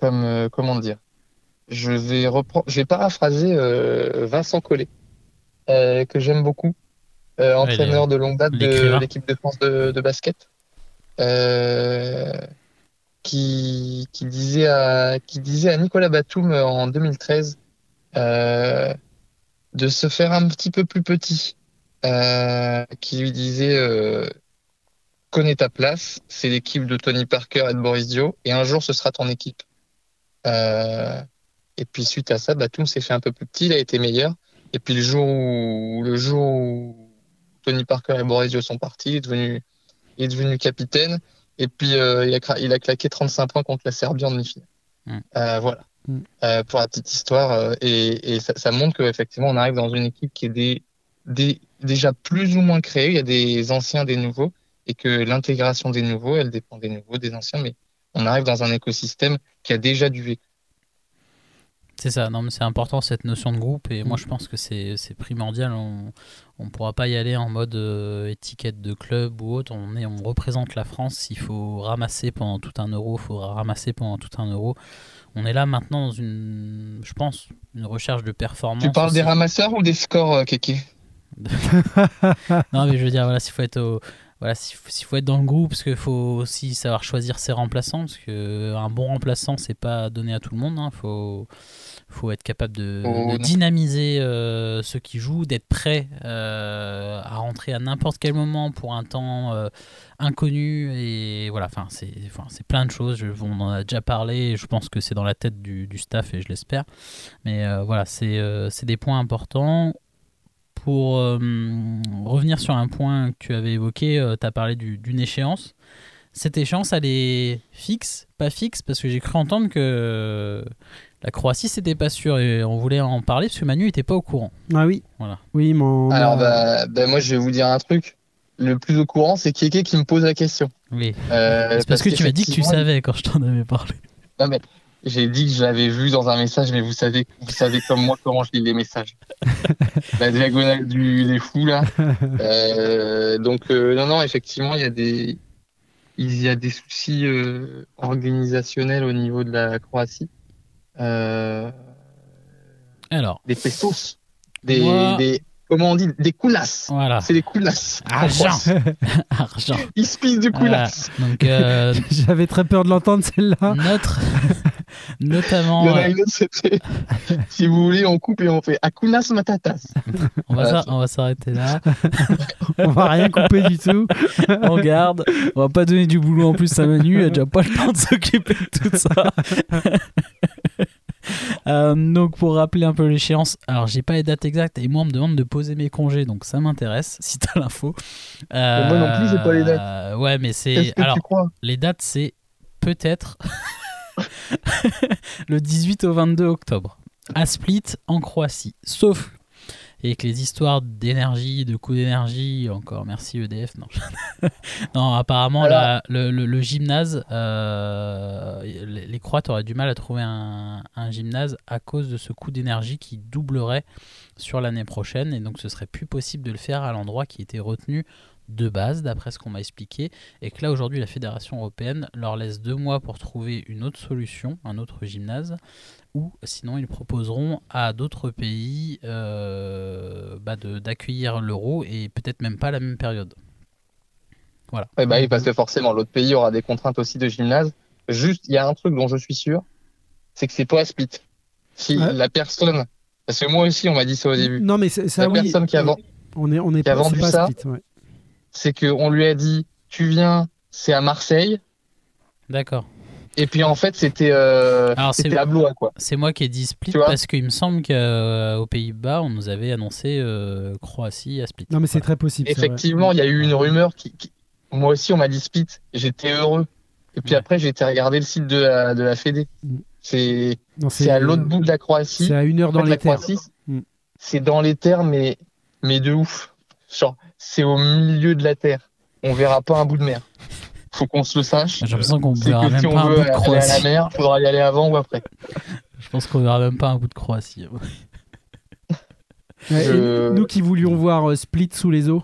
comme euh, comment dire je vais reprendre je vais paraphraser euh, Vincent Collet euh, que j'aime beaucoup euh, entraîneur de longue date de l'équipe de France de, de basket euh, qui qui disait à qui disait à Nicolas Batum en 2013 euh, de se faire un petit peu plus petit euh, qui lui disait euh, connais ta place, c'est l'équipe de Tony Parker et de Boris Dio, et un jour ce sera ton équipe. Euh, et puis suite à ça, Batum s'est fait un peu plus petit, il a été meilleur. Et puis le jour où, le jour où Tony Parker et Boris Dio sont partis, il est devenu, il est devenu capitaine. Et puis euh, il, a, il a claqué 35 points contre la Serbie en demi-finale. Mm. Euh, voilà. Mm. Euh, pour la petite histoire, euh, et, et ça, ça montre qu'effectivement on arrive dans une équipe qui est des, des, déjà plus ou moins créée. Il y a des anciens, des nouveaux et que l'intégration des nouveaux, elle dépend des nouveaux, des anciens, mais on arrive dans un écosystème qui a déjà du vécu. C'est ça, non mais c'est important cette notion de groupe et moi je pense que c'est c'est primordial. On ne pourra pas y aller en mode euh, étiquette de club ou autre. On, est, on représente la France. Il faut ramasser pendant tout un euro. Il faut ramasser pendant tout un euro. On est là maintenant dans une, je pense, une recherche de performance. Tu parles des ramasseurs ou des scores, euh, Kéké non, mais je veux dire, voilà, s'il faut être au- Voilà, s'il faut, s'il faut être dans le groupe, parce qu'il faut aussi savoir choisir ses remplaçants, parce que un bon remplaçant, c'est pas donné à tout le monde. Il faut, faut être capable de, Oh, de dynamiser euh, ceux qui jouent, d'être prêt euh, à rentrer à n'importe quel moment pour un temps euh, inconnu. Et voilà, enfin, c'est enfin, c'est plein de choses. Je, on en a déjà parlé. Je pense que c'est dans la tête du, du staff et je l'espère. Mais voilà, c'est c'est des points importants. Pour revenir sur un point que tu avais évoqué, tu as parlé du- d'une échéance. Cette échéance, elle est fixe, pas fixe, parce que j'ai cru entendre que la Croatie, c'était pas sûr et on voulait en parler parce que Manu était pas au courant. Ah oui. Voilà. Oui, mon. Alors, bah, bah, moi, je vais vous dire un truc. Le plus au courant, c'est Kéké qui me pose la question. Oui. Euh, C'est parce que tu m'as dit que tu savais quand je t'en avais parlé. Non, mais j'ai dit que je l'avais vu dans un message, mais vous savez, vous savez comme moi comment je lis les messages. La diagonale du, des fous, là. Euh, donc, euh, non, non, effectivement, il y a des, il y a des soucis euh, organisationnels au niveau de la Croatie. Euh, Alors, des pesos. Des, Moi- des, comment on dit, des coulasses. voilà. C'est des coulasses. Argent. Argent. Ils se pissent Voilà. coulasses. Donc, euh, J'avais très peur de l'entendre celle-là. notre. Notamment. Il y en a euh, une autre, c'était, si vous voulez, on coupe et on fait Akunas Matatas. on va Voilà. on va s'arrêter là. On va rien couper du tout. on garde. On va pas donner du boulot en plus à Manu, il a déjà pas le temps de s'occuper de tout ça. Euh, donc pour rappeler un peu l'échéance, alors j'ai pas les dates exactes et moi on me demande de poser mes congés, donc ça m'intéresse si t'as l'info. Euh, Moi non plus, j'ai pas les dates. Ouais, mais c'est alors tu crois? les dates c'est peut-être le 18 au 22 octobre. À Split en Croatie, sauf et que les histoires d'énergie, de coût d'énergie, encore merci EDF, non, non apparemment Alors- la- le, le- le gymnase, euh, les, les Croates auraient du mal à trouver un, un gymnase à cause de ce coût d'énergie qui doublerait sur l'année prochaine. Et donc ce serait plus possible de le faire à l'endroit qui était retenu de base, d'après ce qu'on m'a expliqué, et que là aujourd'hui la Fédération européenne leur laisse deux mois pour trouver une autre solution, un autre gymnase, ou sinon ils proposeront à d'autres pays euh, bah, de- d'accueillir l'euro et peut-être même pas à la même période. Voilà. Ouais, bah oui, parce que forcément, l'autre pays aura des contraintes aussi de gymnase. Juste, il y a un truc dont je suis sûr, c'est que c'est pas à split. Si Ouais. la personne, parce que moi aussi, on m'a dit ça au début. Non, mais c'est- ça, La oui, personne qui a, vend- on est, on est qui a vendu pas ça, split, ouais. C'est qu'on lui a dit, tu viens, c'est à Marseille. D'accord. Et puis en fait, c'était euh, à Blois, quoi. C'est moi qui ai dit split parce qu'il me semble qu'aux Pays-Bas, on nous avait annoncé euh, Croatie à split. Non, mais c'est très possible. Effectivement, il y a eu une rumeur qui, qui- moi aussi, on m'a dit split. J'étais heureux. Et puis Ouais. après, j'ai été regarder le site de la, de la Fédé. C'est à l'autre bout de la Croatie. C'est à une heure En dans fait, les la terres. Mm. c'est dans les terres, mais, mais de ouf. Genre, c'est au milieu de la terre. On verra pas un bout de mer. Faut qu'on se le sache. J'ai l'impression qu'on verra que même si pas un bout de aller à la Croatie. mer, faudra y aller avant ou après. Je pense qu'on verra même pas un bout de Croatie. Ouais, Je- Nous qui voulions voir euh, Split sous les eaux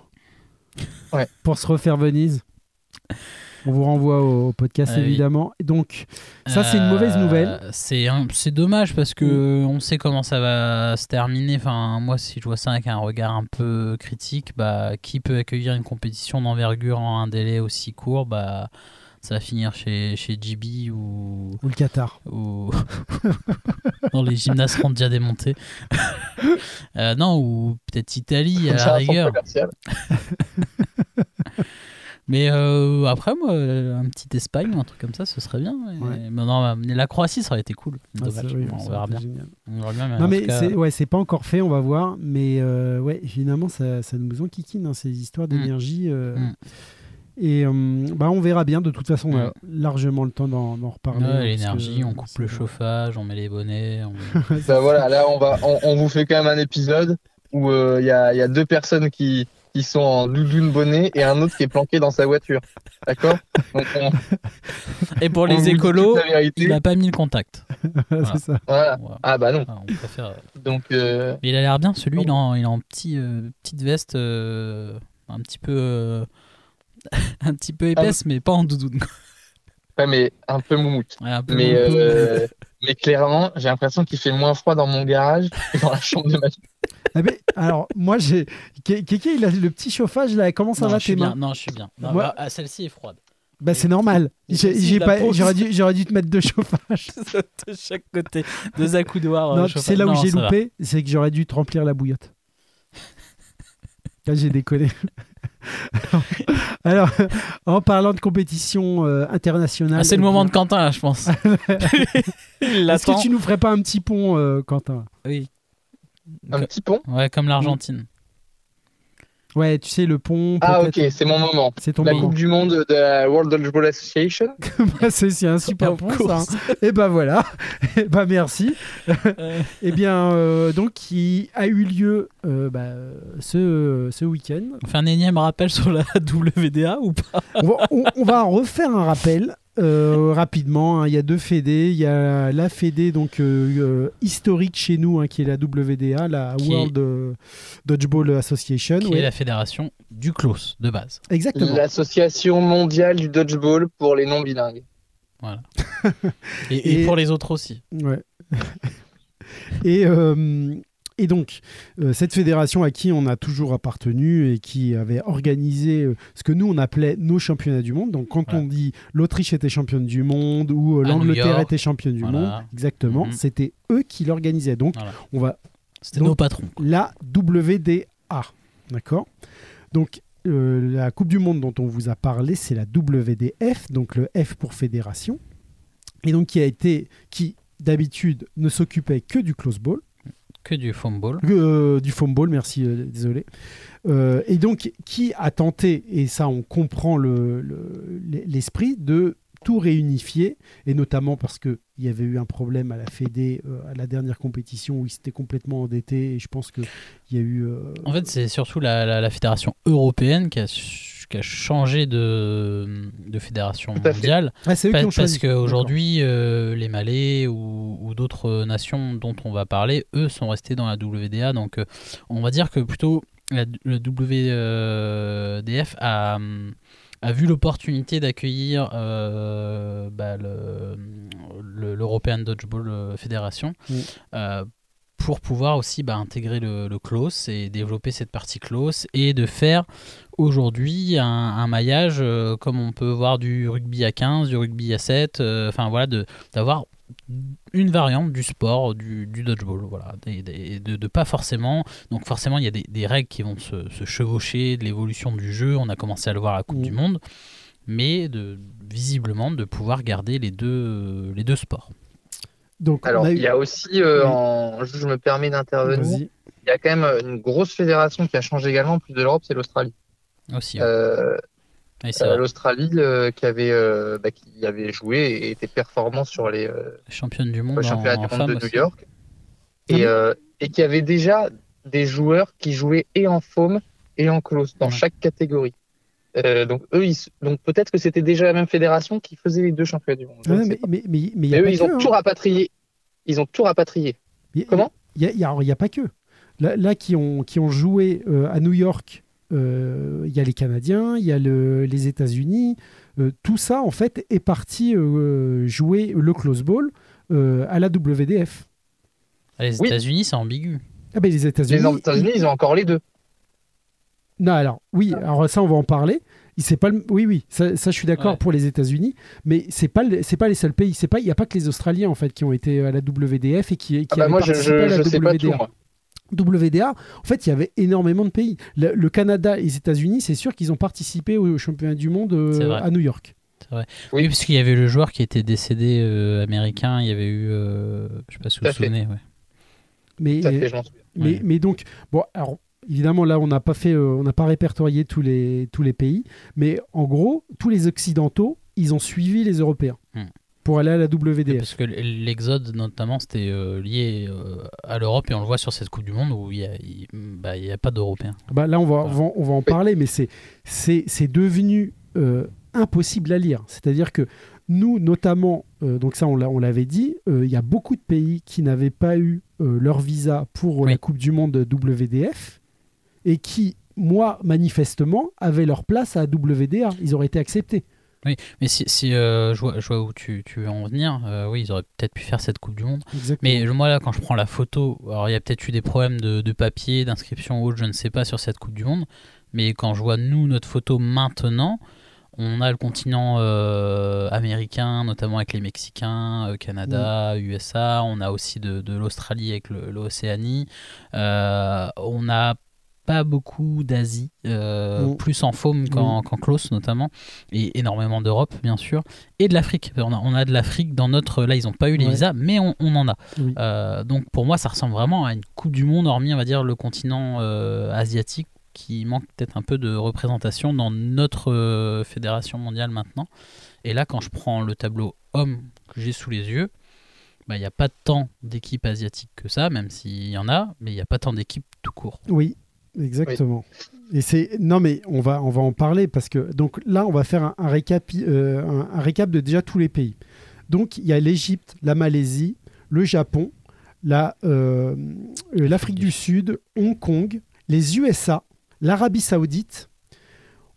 Ouais. pour se refaire Venise. On vous renvoie au, au podcast Ah évidemment. Et donc, ça c'est une mauvaise Euh, nouvelle. C'est un- dommage parce que on sait comment ça va se terminer. Enfin, moi, si je vois ça avec un regard un peu critique, bah, qui peut accueillir une compétition d'envergure en un délai aussi court, bah, ça va finir chez, chez GB ou, Ou le Qatar. ou dans les gymnases ronds déjà démontés. Euh, non, ou peut-être Italie à la rigueur. Mais euh, après, moi, euh, un petit Espagne ou un truc comme ça, ce serait bien. Mais, Ouais. mais non, mais la Croatie, ça aurait été cool. Ah, Dommage. on verra bien. On verra bien, mais Non mais cas, c'est ouais, c'est pas encore fait, on va voir. Mais euh, ouais, finalement, ça, ça nous enquiquine hein, ces histoires d'énergie. euh, Mm. Et euh, bah, on verra bien. De toute façon, on a Mm. largement le temps d'en reparler. ouais, hein, l'énergie, on coupe le chauffage, on met les bonnets. on- Bah voilà, là on va, on, on vous fait quand même un épisode où euh, il y, a, il y a deux personnes qui, qui sont en doudoune bonnet et un autre qui est planqué dans sa voiture. D'accord Donc on, Et pour les écolos, il n'a pas mis le contact. ça. Voilà. Voilà. Ah bah non. Ah, on préfère. Donc euh, Mais il a l'air bien, celui, il est en, il est en petit, euh, petite veste euh, un petit peu. euh, un petit peu épaisse, mais pas en doudoune. ouais, mais un peu moumoute. Ouais, un peu Mais, euh, clairement, j'ai l'impression qu'il fait moins froid dans mon garage que dans la chambre de ma. Ah, mais, alors, moi, j'ai. Ké- Kéké, il a le petit chauffage là. Comment ça non, va tes mains bien. Non, je suis bien. Non, Moi- bah, ah, Celle-ci est froide. Bah, c'est normal. J'aurais dû, j'aurais dû te mettre deux chauffages. de chaque côté. Deux accoudoirs. non, euh, chauffage. là où j'ai loupé, c'est que j'aurais dû te remplir la bouillotte. Là, j'ai déconné. Alors, en parlant de compétition euh, internationale. Ah, c'est le moment de Quentin, là, je pense. Est-ce que tu nous ferais pas un petit pont, euh, Quentin? Oui. Un petit pont. Ouais, comme l'Argentine. Ouais, tu sais, le pont. Ah ok, c'est mon moment. C'est ton La moment. Coupe du Monde de la World Dodgeball Association. Bah, c'est c'est un super pont, ça. course. Et ben voilà. Et ben merci. Euh, Et bien, euh, donc, qui a eu lieu euh, bah, ce, ce week-end. on fait un énième rappel sur la WDA ou pas? On va, on- on va refaire un rappel euh, rapidement. hein. Il y a deux fédés. Il y a la fédé donc euh, euh, historique chez nous, hein, qui est la WDA, la Qui World Dodgeball Association. Qui ouais. est la fédération du close de base. Exactement. L'association mondiale du dodgeball pour les non bilingues. Et, et Et- pour les autres aussi. Ouais. et, euh, et donc, euh, cette fédération à qui on a toujours appartenu et qui avait organisé euh, ce que nous on appelait nos championnats du monde. Donc, quand Ouais. on dit l'Autriche était championne du monde ou euh, l'Angleterre était championne du Voilà. monde, exactement, Mhm. c'était eux qui l'organisaient. Donc, Voilà. on va C'était nos patrons. la WDA. D'accord? Donc, euh, la Coupe du Monde dont on vous a parlé, c'est la WDF, donc le F pour fédération, et donc qui a été, qui d'habitude ne s'occupait que du close ball, Que du foam ball. euh, du foam ball, merci, euh, désolé, Euh, et donc qui a tenté, et ça on comprend le- le- l'esprit, de tout réunifier, et notamment parce qu'il y avait eu un problème à la Fédé à la dernière compétition où ils s'étaient complètement endettés, et je pense qu'il y a eu... En fait, c'est surtout la, la- la fédération européenne qui a, ch- qui a changé de, de fédération mondiale. ah, c'est eux Pa- qui ont parce qu'aujourd'hui, euh, les Malais ou, ou d'autres nations dont on va parler, eux sont restés dans la WDA. Donc, euh, on va dire que plutôt la, le WDF a, a vu l'opportunité d'accueillir euh, bah, le- le- l'European Dodgeball Federation euh, pour pouvoir aussi bah, intégrer le, le close et développer cette partie close et de faire aujourd'hui un, un maillage euh, comme on peut voir du rugby à 15, du rugby à 7, euh, enfin voilà, de- d'avoir une variante du sport, du, du dodgeball, voilà, des- de, de pas forcément, donc forcément il y a des, des règles qui vont se, se chevaucher de l'évolution du jeu, on a commencé à le voir à la Coupe Mm. du Monde, mais de, visiblement de pouvoir garder les deux, les deux sports. Donc, Alors, eu- il y a aussi, euh, Oui. en... je me permets d'intervenir, il y a quand même euh, une grosse fédération qui a changé également, en plus de l'Europe, c'est l'Australie. Aussi, ouais. Euh, euh. L'Australie euh, qui avait euh, bah, qui avait joué et était performant sur les euh, championne du monde championnat en, du monde de New. York et, euh, et qui avait déjà des joueurs qui jouaient et en foam et en close dans Ouais. chaque catégorie. Euh, donc eux, ils- donc peut-être que c'était déjà la même fédération qui faisait les deux championnats du monde. Mais pas. mais mais mais il y Mais a eux, ils que, ont hein. tout rapatrié. Ils ont tout rapatrié. Il y a- Comment? il y a, il y a- alors, il y a pas que. Là, là, qui, ont, qui ont joué euh, à New York, euh, il y a les Canadiens, il y a le- les États-Unis. euh, tout ça, en fait, est parti euh, jouer le close ball euh, à la WDF. Les Oui. États-Unis, c'est ambigu. Ah ben, les États-Unis. Les États-Unis, ils ont encore les deux. Non, alors, oui, alors ça, on va en parler. Il- C'est pas le- Oui, oui, ça, ça, je suis d'accord Ouais. pour les États-Unis, mais c'est pas le- c'est pas les seuls pays. C'est pas il y a pas que les Australiens en fait qui ont été à la WDF et qui, qui Ah bah avaient moi, je, participé à la je sais pas tout. WDA. Moi. WDA, en fait, il y avait énormément de pays. Le, le Canada et les États-Unis, c'est sûr qu'ils ont participé au championnat du monde euh, à New York. Oui. Oui, parce qu'il y avait le joueur qui était décédé euh, américain, il y avait eu, euh, je sais pas si vous vous souvenez, ouais. Mais, mais, mais donc, bon, alors évidemment, là, on n'a pas fait, euh, on n'a pas répertorié tous les, tous les pays, mais en gros, tous les Occidentaux, ils ont suivi les Européens Hmm. pour aller à la WDF. Parce que l'exode, notamment, c'était euh, lié euh, à l'Europe et on le voit sur cette Coupe du Monde où il n'y a, bah, il y a pas d'Européens. Bah, là, on va, on Voilà. va, on va en parler, mais c'est, c'est, c'est devenu euh, impossible à lire. C'est-à-dire que nous, notamment, euh, donc ça, on, l'a- on l'avait dit, euh, il y a beaucoup de pays qui n'avaient pas eu euh, leur visa pour Oui. la Coupe du Monde WDF et qui, moi, manifestement, avaient leur place à WDA. Ils auraient été acceptés. Mais si, si euh, je, vois, je vois où tu, tu veux en venir, euh, oui, ils auraient peut-être pu faire cette Coupe du Monde. Exactement. Mais moi, là, quand je prends la photo, alors il y a peut-être eu des problèmes de, de papier, d'inscription ou autre, je ne sais pas, sur cette Coupe du Monde. Mais quand je vois, nous, notre photo maintenant, on a le continent euh, américain, notamment avec les Mexicains, Canada, USA. On a aussi de, de l'Australie avec l'Océanie. On a pas beaucoup d'Asie, euh, Mm. plus en foam qu'en qu'en close notamment, et énormément d'Europe bien sûr, et de l'Afrique. On a, on a de l'Afrique dans notre... Là, ils n'ont pas eu les Ouais. visas, mais on, on en a. Oui. Euh, donc pour moi, ça ressemble vraiment à une Coupe du Monde, hormis, on va dire, le continent euh, asiatique, qui manque peut-être un peu de représentation dans notre fédération mondiale maintenant. Et là, quand je prends le tableau homme que j'ai sous les yeux, bah, il n'y a pas tant d'équipes asiatiques que ça, même s'il y en a, mais il n'y a pas tant d'équipes tout court. Oui, exactement. Et c'est non mais on va on va en parler parce que donc là on va faire un, un récap euh, un, récap de déjà tous les pays. Donc il y a l'Égypte, la Malaisie, le Japon, la euh, euh, l'Afrique du Sud, Hong Kong, les USA, l'Arabie Saoudite.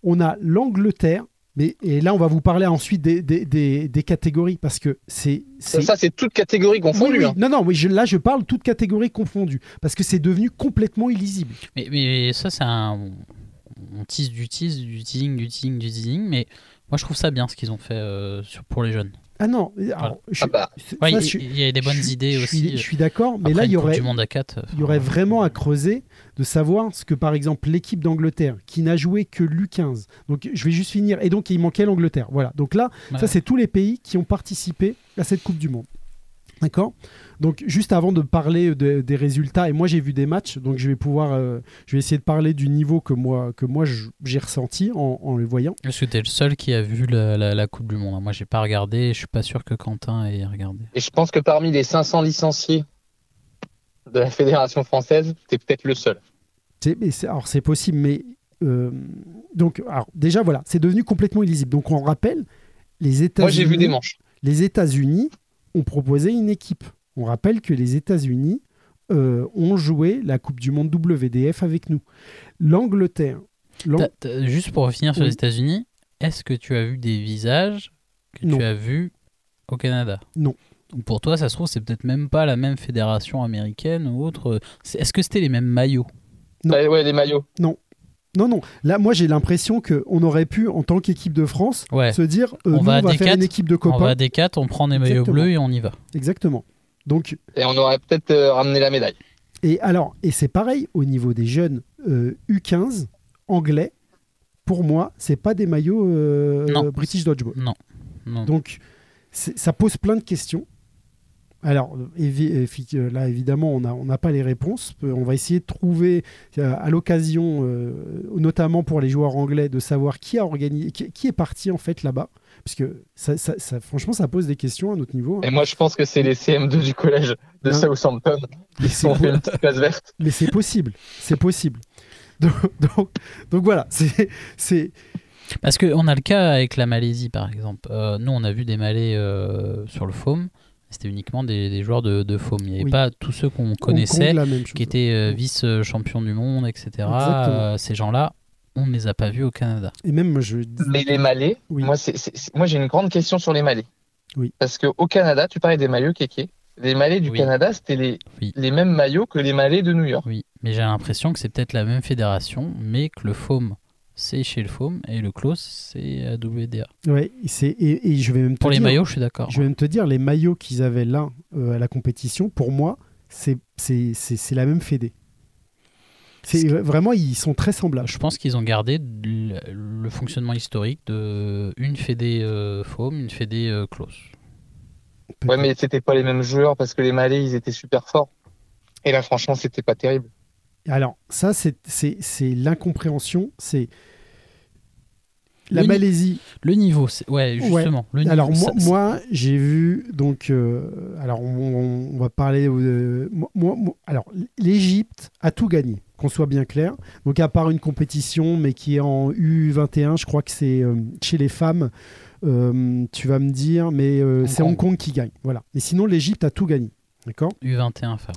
On a l'Angleterre. Mais, et là, on va vous parler ensuite des, des, des- des catégories parce que c'est. Ça, c'est- ça, c'est toute catégorie confondue. Oui, oui. hein. Non, non, oui, je- là, je parle toutes catégories confondues parce que c'est devenu complètement illisible. Mais, mais ça, c'est un. On tease du tease, du teasing, du teasing, du teasing, mais moi je trouve ça bien ce qu'ils ont fait euh, sur, pour les jeunes. Ah non, alors, je- Ah bah, Ouais, ça, il je- il y, a des bonnes je- idées je aussi. Suis, je suis d'accord, mais là, il y une Coupe aurait, du monde à 4. il y aurait vraiment à creuser de savoir ce que, par exemple, l'équipe d'Angleterre, qui n'a joué que l'U15, donc je vais juste finir, et donc il manquait l'Angleterre. Voilà, donc là, ça, c'est tous les pays qui ont participé à cette Coupe du Monde. D'accord Donc, juste avant de parler de- des résultats, et moi j'ai vu des matchs, donc je vais pouvoir, euh, je vais essayer de parler du niveau que moi, que moi j'ai ressenti en, en les voyant. Parce que t'es le seul qui a vu la, la- la Coupe du Monde. Moi, j'ai pas regardé. Je suis pas sûr que Quentin ait regardé. et je pense que parmi les 500 licenciés de la Fédération française, t'es peut-être le seul. Mais alors c'est possible, mais euh, donc alors, déjà voilà, c'est devenu complètement illisible. Donc on rappelle, les États-Unis. Moi, j'ai vu des manches. Les États-Unis ont proposé une équipe. On rappelle que les États-Unis euh, ont joué la Coupe du Monde WDF avec nous. L'Angleterre. l'Ang- T'as- t'as- juste pour revenir sur Oui. les États-Unis, est-ce que tu as vu des visages que Non. tu as vus au Canada? Donc pour toi, ça se trouve, c'est peut-être même pas la même fédération américaine ou autre. C'est- Est-ce que c'était les mêmes maillots? Non. Bah, ouais, les maillots. Non, non. Là, moi, j'ai l'impression qu'on aurait pu, en tant qu'équipe de France, Ouais. se dire euh, On nous, va à on va faire D4, une équipe de On copains. va à D4, on prend des maillots Exactement. bleus et on y va. Exactement. Donc, Et on aurait peut-être euh, ramené la médaille. et alors, et c'est pareil au niveau des jeunes euh, U15 anglais. Pour moi, c'est pas des maillots euh, Non. British Dodgeball. Non. non. Donc, ça pose plein de questions. Alors, euh, là, évidemment, on n'a on pas les réponses. Euh, On va essayer de trouver, euh, à l'occasion, euh, notamment pour les joueurs anglais, de savoir qui a organisé, qui, qui est parti en fait là-bas. Parce que, ça, ça- ça- franchement, ça pose des questions à notre niveau. hein. Et moi, je pense que c'est les CM2 du collège de Non. Southampton Mais qui c'est ont fait une petite place verte. mais c'est possible. C'est possible. Donc, donc, donc voilà, c'est- Parce qu'on a le cas avec la Malaisie, par exemple. Euh, nous, on a vu des Malais euh, sur le foam. C'était uniquement des, des joueurs de, de foam. Il n'y avait Oui. pas tous ceux qu'on connaissait, Kong, la même chose. qui étaient euh, vice-champions du monde, etc. Euh, ces gens-là, on ne les a pas vus au Canada. Et même, moi, je. Mais les Malais, Oui. moi, c'est- c'est- c'est- moi j'ai une grande question sur les Malais. Oui. Parce qu'au Canada, tu parlais des maillots kéké. Les Malais du Oui. Canada, c'était les, Oui. les mêmes maillots que les Malais de New York. Oui, mais j'ai l'impression que c'est peut-être la même fédération, mais que le foam, c'est chez le foam et le close, c'est à WDA. Ouais, c'est et, et je vais même te Pour les dire- maillots, je suis d'accord. Je vais même te dire, les maillots qu'ils avaient là euh, à la compétition, pour moi, c'est c'est- c'est- c'est la même fédé. C'est vraiment, ils sont très semblables. Je pense qu'ils ont gardé le, le fonctionnement historique de une fédé euh, foam, une fédé euh, close. Ouais, mais c'était pas les mêmes joueurs parce que les Malais, ils étaient super forts. Et là, franchement, c'était pas terrible. Alors, ça, c'est- l'incompréhension. C'est la Le Malaisie. Le niveau, c'est ouais, justement. Le niveau, Alors, moi, moi, j'ai vu, donc, euh, alors, on, on va parler. euh, moi, alors, l'Égypte a tout gagné, qu'on soit bien clair. Donc, à part une compétition, mais qui est en U21, je crois que c'est euh, chez les femmes. tu vas me dire, mais c'est. Hong Kong qui gagne. Voilà. Mais sinon, l'Égypte a tout gagné. D'accord? U21 femmes.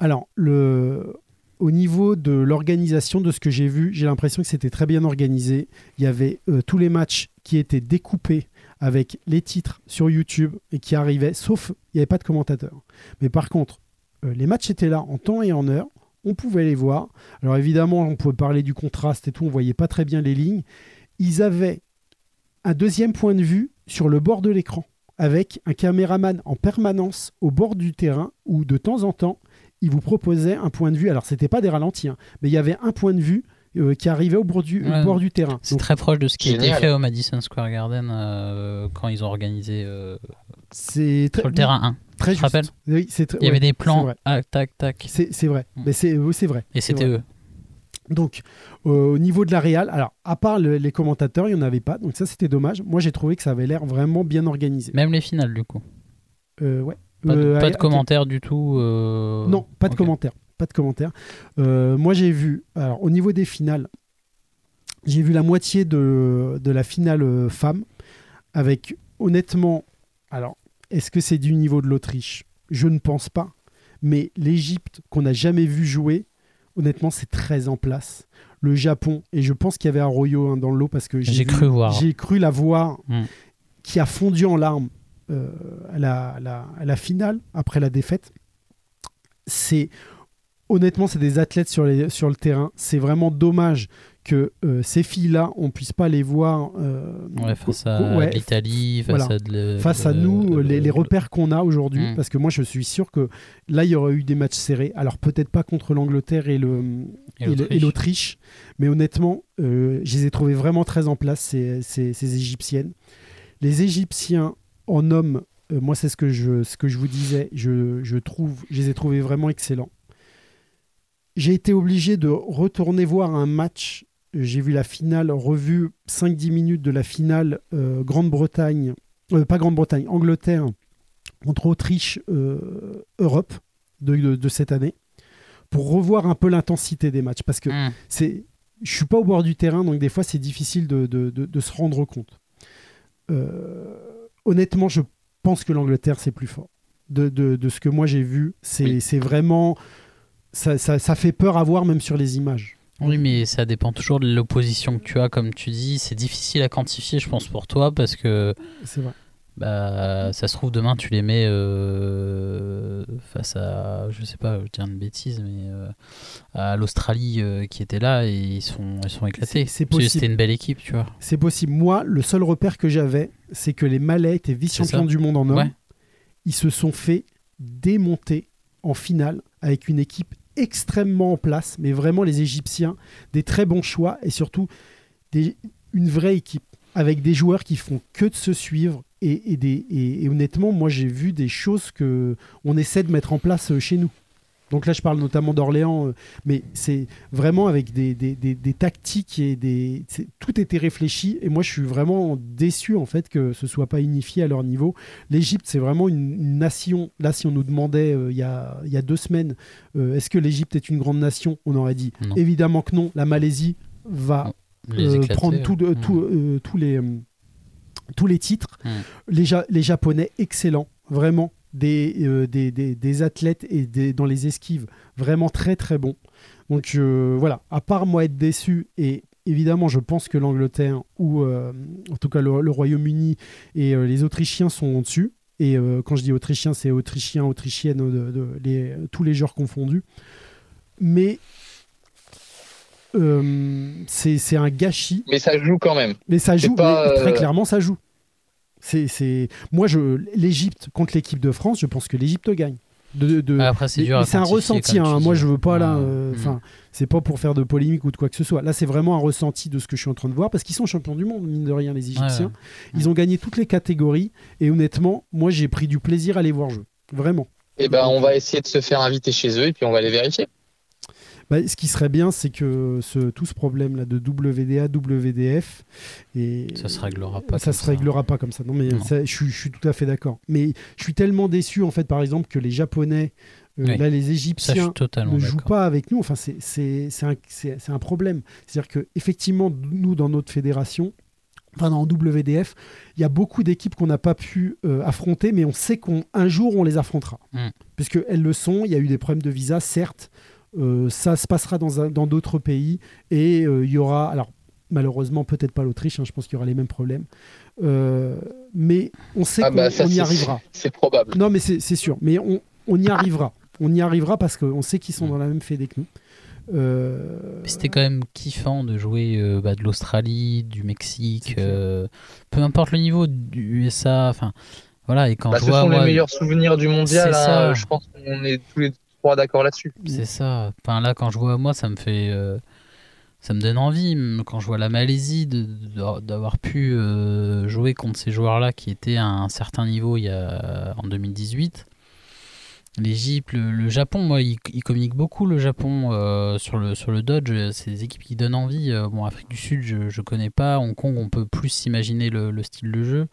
alors, le, au niveau de l'organisation de ce que j'ai vu, j'ai l'impression que c'était très bien organisé. Il y avait euh, tous les matchs qui étaient découpés avec les titres sur YouTube et qui arrivaient, sauf il n'y avait pas de commentateurs. Mais par contre, euh, les matchs étaient là en temps et en heure. On pouvait les voir. Alors évidemment, on pouvait parler du contraste et tout. On voyait pas très bien les lignes. Ils avaient un deuxième point de vue sur le bord de l'écran avec un caméraman en permanence au bord du terrain où de temps en temps il vous proposait un point de vue. Alors, c'était pas des ralentis, hein, mais il y avait un point de vue euh, qui arrivait au bord du, au bord du terrain. C'est très proche de ce qui a été fait au Madison Square Garden euh, quand ils ont organisé euh, c'est très, sur le terrain 1. très Oui, c'est très- Il y avait ouais, des plans, ah, tac, tac. C'est c'est vrai. Mm. Mais c'est vrai. Et C'est c'était vrai. eux. Donc, euh, au niveau de la Real, alors, à part le- les commentateurs, il n'y en avait pas. Donc, ça, c'était dommage. Moi, j'ai trouvé que ça avait l'air vraiment bien organisé. Même les finales, du coup. Euh, ouais. Pas de, Euh, pas de commentaires du tout. euh, Non, pas de commentaires. Pas de commentaires. Euh, moi, j'ai vu, alors, au niveau des finales, j'ai vu la moitié de, de la finale femme, avec, honnêtement, alors, est-ce que c'est du niveau de l'Autriche? Je ne pense pas. Mais l'Égypte, qu'on n'a jamais vu jouer, honnêtement, c'est très en place. Le Japon, et je pense qu'il y avait Arroyo hein, dans le lot parce que j'ai cru voir. j'ai cru la voir Mm. qui a fondu en larmes à, la, à la- à la finale après la défaite. C'est honnêtement, c'est des athlètes sur, les, sur le terrain. C'est vraiment dommage que euh, ces filles-là, on puisse pas les voir euh, Ouais, face à ouais, l'Italie, face voilà. à, de nous, le- les, les repères qu'on a aujourd'hui, Mm. parce que moi je suis sûr que là il y aurait eu des matchs serrés. Alors peut-être pas contre l'Angleterre et le, Et l'Autriche. Mais honnêtement, euh, je les ai trouvées vraiment très en place, ces, ces- ces Égyptiennes. Les Égyptiens en hommes, euh, moi c'est ce, que je- ce que je vous disais, je, je trouve, je les ai trouvés vraiment excellents. J'ai été obligé de retourner voir un match. J'ai vu la finale, revue 5-10 minutes de la finale euh, Grande-Bretagne, euh, pas Grande-Bretagne, Angleterre contre Autriche, Europe de- de- de cette année pour revoir un peu l'intensité des matchs parce que Hmm. c'est je suis pas au bord du terrain donc des fois c'est difficile de, de- de- de se rendre compte Euh, honnêtement je pense que l'Angleterre c'est plus fort de, de- de ce que moi j'ai vu c'est Oui. vraiment ça, ça- ça fait peur à voir même sur les images Oui, mais ça dépend toujours de l'opposition que tu as, comme tu dis. C'est difficile à quantifier, je pense, pour toi, parce que c'est vrai bah, ça se trouve demain tu les mets euh, face à, je sais pas, je tiens une bêtise, mais euh, à l'Australie euh, qui était là et ils sont, ils sont éclatés. C'est- possible. C'était une belle équipe, tu vois. C'est possible. Moi, le seul repère que j'avais, c'est que les Malais étaient vice-champions du monde en hommes. Ouais. Ils se sont fait démonter en finale avec une équipe extrêmement en place, mais vraiment les Égyptiens, des très bons choix et surtout des- une vraie équipe avec des joueurs qui font que de se suivre. Et, et des, et, et honnêtement, moi j'ai vu des choses que on essaie de mettre en place euh, chez nous. Donc là, je parle notamment d'Orléans, euh, mais c'est vraiment avec des, des, des- tactiques et des. Tout était réfléchi. Et moi, je suis vraiment déçu en fait que ce soit pas unifié à leur niveau. L'Égypte, c'est vraiment une, une nation. Là, si on nous demandait euh, il y, a, il y a deux semaines, euh, est-ce que l'Égypte est une grande nation On aurait dit Non. évidemment que non. La Malaisie va euh, prendre tout de- ouais. tout, tous les tous les titres. Mm. Les, Ja- les Japonais excellents, vraiment des, euh, des, des- des athlètes et des, dans les esquives vraiment très très bons. Donc euh, voilà, à part moi être déçu et évidemment je pense que l'Angleterre ou euh, en tout cas le, le Royaume-Uni et les Autrichiens sont au-dessus. Et euh, quand je dis Autrichiens, c'est Autrichiens, Autrichiennes, de, de- les, tous les genres confondus. Mais euh, c'est un gâchis. Mais ça joue quand même. Mais ça joue, pas, mais très euh, clairement, ça joue. C'est, c'est... Moi, je... l'Égypte contre l'équipe de France, je pense que l'Égypte gagne. De, de- Après, c'est dur c'est un ressenti. hein. Moi, je veux pas là. Ouais. euh. Enfin, c'est pas pour faire de polémique ou de quoi que ce soit. Là, c'est vraiment un ressenti de ce que je suis en train de voir parce qu'ils sont champions du monde, mine de rien, les Égyptiens. Ouais, Ils ont gagné toutes les catégories et honnêtement, moi, j'ai pris du plaisir à les voir jouer. Vraiment. Et ben, on va essayer de se faire inviter chez eux et puis on va les vérifier. Bah, ce qui serait bien, c'est que ce, tout ce problème-là de WDA, WDF, et Ça se réglera pas ça se ça. réglera pas comme ça. Non, mais Non. ça, je, suis- je suis tout à fait d'accord. Mais je suis tellement déçu, en fait, par exemple, que les Japonais, euh, Oui. là, les Égyptiens ne jouent pas avec nous. Enfin, c'est un, un problème. C'est-à-dire que effectivement, nous, dans notre fédération, enfin dans WDF, il y a beaucoup d'équipes qu'on n'a pas pu euh, affronter, mais on sait qu'un jour, on les affrontera. Mm. Puisqu'elles le sont. Il y a eu des problèmes de visa, certes. Euh, ça se passera dans d'autres pays. Et euh, il y aura... Alors, malheureusement, peut-être pas l'Autriche. hein, je pense qu'il y aura les mêmes problèmes. Euh, mais on sait Ah qu'on bah, ça, on y arrivera. C'est probable. Non, mais c'est sûr. Mais on, on y arrivera. On y arrivera parce qu'on sait qu'ils sont dans la même fédé que nous. Euh, C'était quand même kiffant de jouer euh, bah, de l'Australie, du Mexique, euh, peu importe le niveau du USA. Enfin, voilà. Et quand Bah, je ce vois, sont moi, les meilleurs souvenirs du mondial. Hein, ça. Je pense qu'on est tous les d'accord là-dessus. c'est ça. Enfin, là, quand je vois moi, ça me fait, euh, ça me donne envie. Quand je vois la Malaisie, d'avoir pu euh, jouer contre ces joueurs-là qui étaient à un certain niveau il y a en 2018. L'Égypte, le, Japon, moi, ils communiquent beaucoup le Japon euh, sur, le, sur le Dodge. C'est des équipes qui donnent envie. Bon, Afrique du Sud, je ne connais pas. Hong Kong, on peut plus s'imaginer le, le style de jeu.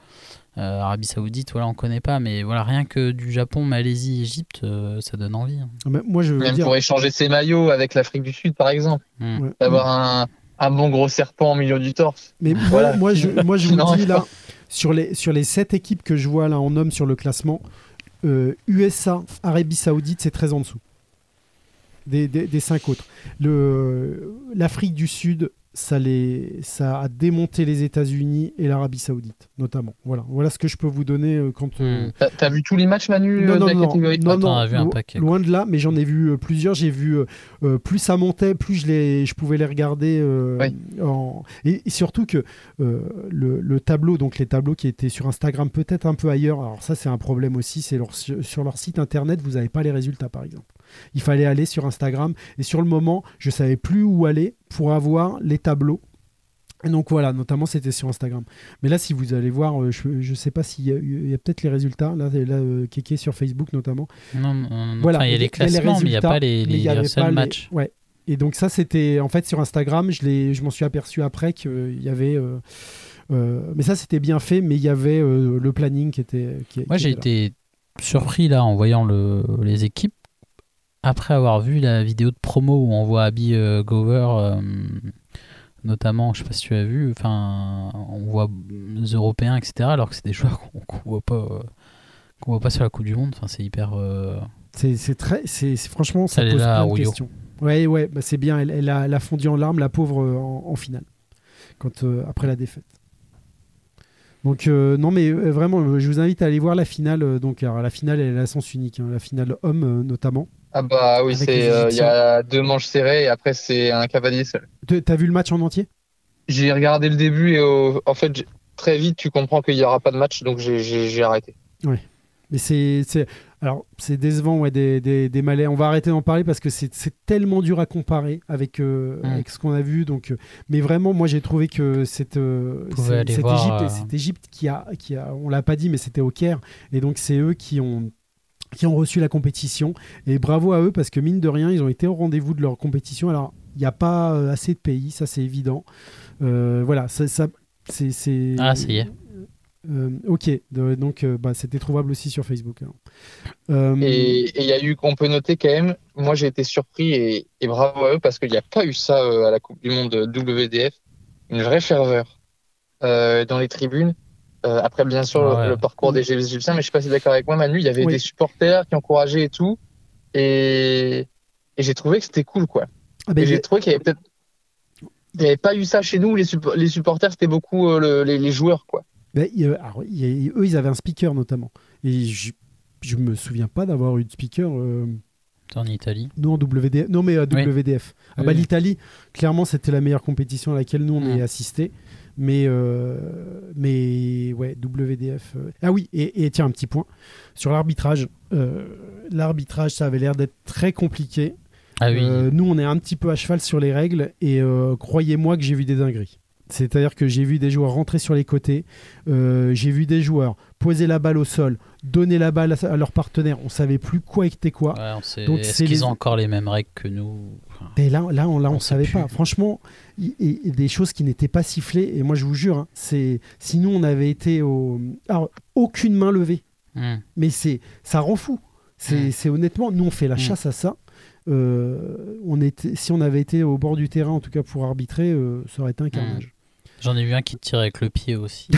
Euh, Arabie Saoudite, voilà, on connaît pas. Mais voilà, rien que du Japon, Malaisie, Égypte, euh, ça donne envie. hein. mais moi, je veux Même dire. pour échanger ses maillots avec l'Afrique du Sud, par exemple. Mm. Ouais. D'avoir un, un bon gros serpent au milieu du torse. Mais moi, Voilà. moi, je, moi, je vous Non, dis là, sur les, sur les sept équipes que je vois là en hommes sur le classement, euh, USA, Arabie Saoudite, c'est très en dessous des, des, des cinq autres. Le- L'Afrique du Sud, ça, les, ça a démonté les États-Unis et l'Arabie Saoudite, notamment. Voilà, voilà ce que je peux vous donner euh, quand. euh, Mm. T'as t'as vu tous les matchs, Manu, Non, euh, de non, la non, catégorie non, non, on a vu un paquet, loin de là, mais j'en ai vu plusieurs. J'ai vu euh, plus ça montait, plus je, les, je pouvais les regarder. euh, Oui. en- et, et surtout que euh, le, le tableau, donc les tableaux qui étaient sur Instagram, peut-être un peu ailleurs. Alors ça, c'est un problème aussi. C'est leur- sur leur site internet, vous n'avez pas les résultats, par exemple. Il fallait aller sur Instagram et sur le moment, je savais plus où aller pour avoir les tableaux. Donc voilà, notamment c'était sur Instagram. Mais là, si vous allez voir, euh, je ne sais pas s'il y a, il peut-être les résultats. Là, là euh, Kéké sur Facebook notamment. Non, Voilà, enfin, il y a les classements, mais il n'y a pas les, mais il les, seuls matchs. Ouais. Et donc ça, c'était en fait sur Instagram. Je l'ai, je m'en suis aperçu après qu'il y avait. euh, euh, mais ça, c'était bien fait, mais il y avait euh, le planning qui était. Qui, Moi, j'ai été surpris là en voyant le, les équipes. Après avoir vu la vidéo de promo où on voit Abby euh, Gover, euh, notamment, je sais pas si tu as vu, enfin, on voit les Européens, etc. Alors que c'est des joueurs qu'on qu'on voit pas, euh, qu'on voit pas sur la Coupe du Monde. Enfin, c'est hyper. euh, C'est, très, c'est, franchement, ça est pose plein de questions. Ouais, ouais, bah c'est bien. Elle, elle a, elle a fondu en larmes, la pauvre, euh, en, en finale, quand euh, après la défaite. Donc euh, non mais euh, vraiment, je vous invite à aller voir la finale. donc alors, la finale elle est à sens unique, hein, la finale homme notamment. Ah bah oui, c'est euh, il y a deux manches serrées et après c'est un cavalier seul. T'as vu le match en entier? J'ai regardé le début et au- en fait très vite tu comprends qu'il y aura pas de match donc j'ai- arrêté. Mais c'est c'est- alors c'est décevant ouais des, des, des Malais. On va arrêter d'en parler parce que c'est c'est tellement dur à comparer avec euh, Mm. avec ce qu'on a vu. Donc euh, mais vraiment moi j'ai trouvé que cette euh, cette voir, Égypte euh, cette Égypte qui a qui a on l'a pas dit mais c'était au Caire et donc c'est eux qui ont qui ont reçu la compétition et bravo à eux parce que mine de rien ils ont été au rendez-vous de leur compétition. Alors il n'y a pas euh, assez de pays, ça c'est évident. Euh, voilà, ça, ça- c'est c'est Ah, ça y est. euh, ok, de- donc euh, bah, c'était trouvable aussi sur Facebook. Euh, Et et il y a eu, on peut noter quand même, moi j'ai été surpris et, et bravo à eux parce qu'il n'y a pas eu ça euh, à la Coupe du Monde WDF, une vraie ferveur euh, dans les tribunes. Euh, après, bien sûr, le- Ouais. le, parcours des Égyptiens, mais je sais pas si tu es d'accord avec moi, Manu, il y avait Oui. des supporters qui encourageaient et tout. Et, et j'ai trouvé que c'était cool, quoi. ah, a- j'ai trouvé qu'il y avait peut-être. Il n'y avait pas eu ça chez nous, les, suppo- les supporters, c'était beaucoup euh, le- les, les joueurs, quoi. alors, il eux, ils avaient un speaker notamment. Et je, je me souviens pas d'avoir eu de speaker. euh, en Italie. nous en WDF. Non, mais Oui. WDF. Ah bah, oui. l'Italie, clairement, c'était la meilleure compétition à laquelle nous on Mm. est assisté. Mais, euh, mais ouais, WDF. euh. Ah oui, et, et tiens, un petit point sur l'arbitrage. Euh, l'arbitrage, ça avait l'air d'être très compliqué. Ah oui. Nous, on est un petit peu à cheval sur les règles et croyez-moi que j'ai vu des dingueries. C'est-à-dire que j'ai vu des joueurs rentrer sur les côtés, euh, j'ai vu des joueurs poser la balle au sol, donner la balle à, leur partenaire, on savait plus quoi était quoi. Ouais, on sait- donc Est-ce qu'ils les- ont encore les mêmes règles que nous? Et là, là, on, là, on, savait pas. Franchement, et des choses qui n'étaient pas sifflées. Et moi, je vous jure, hein, c'est si nous on avait été au, alors aucune main levée. hmm. Mais c'est, ça rend fou. C'est, Mm. c'est honnêtement, nous on fait la Mm. chasse à ça. Euh, on était, si on avait été au bord du terrain, en tout cas pour arbitrer, euh, ça aurait été un carnage. J'en ai vu un qui tirait avec le pied aussi.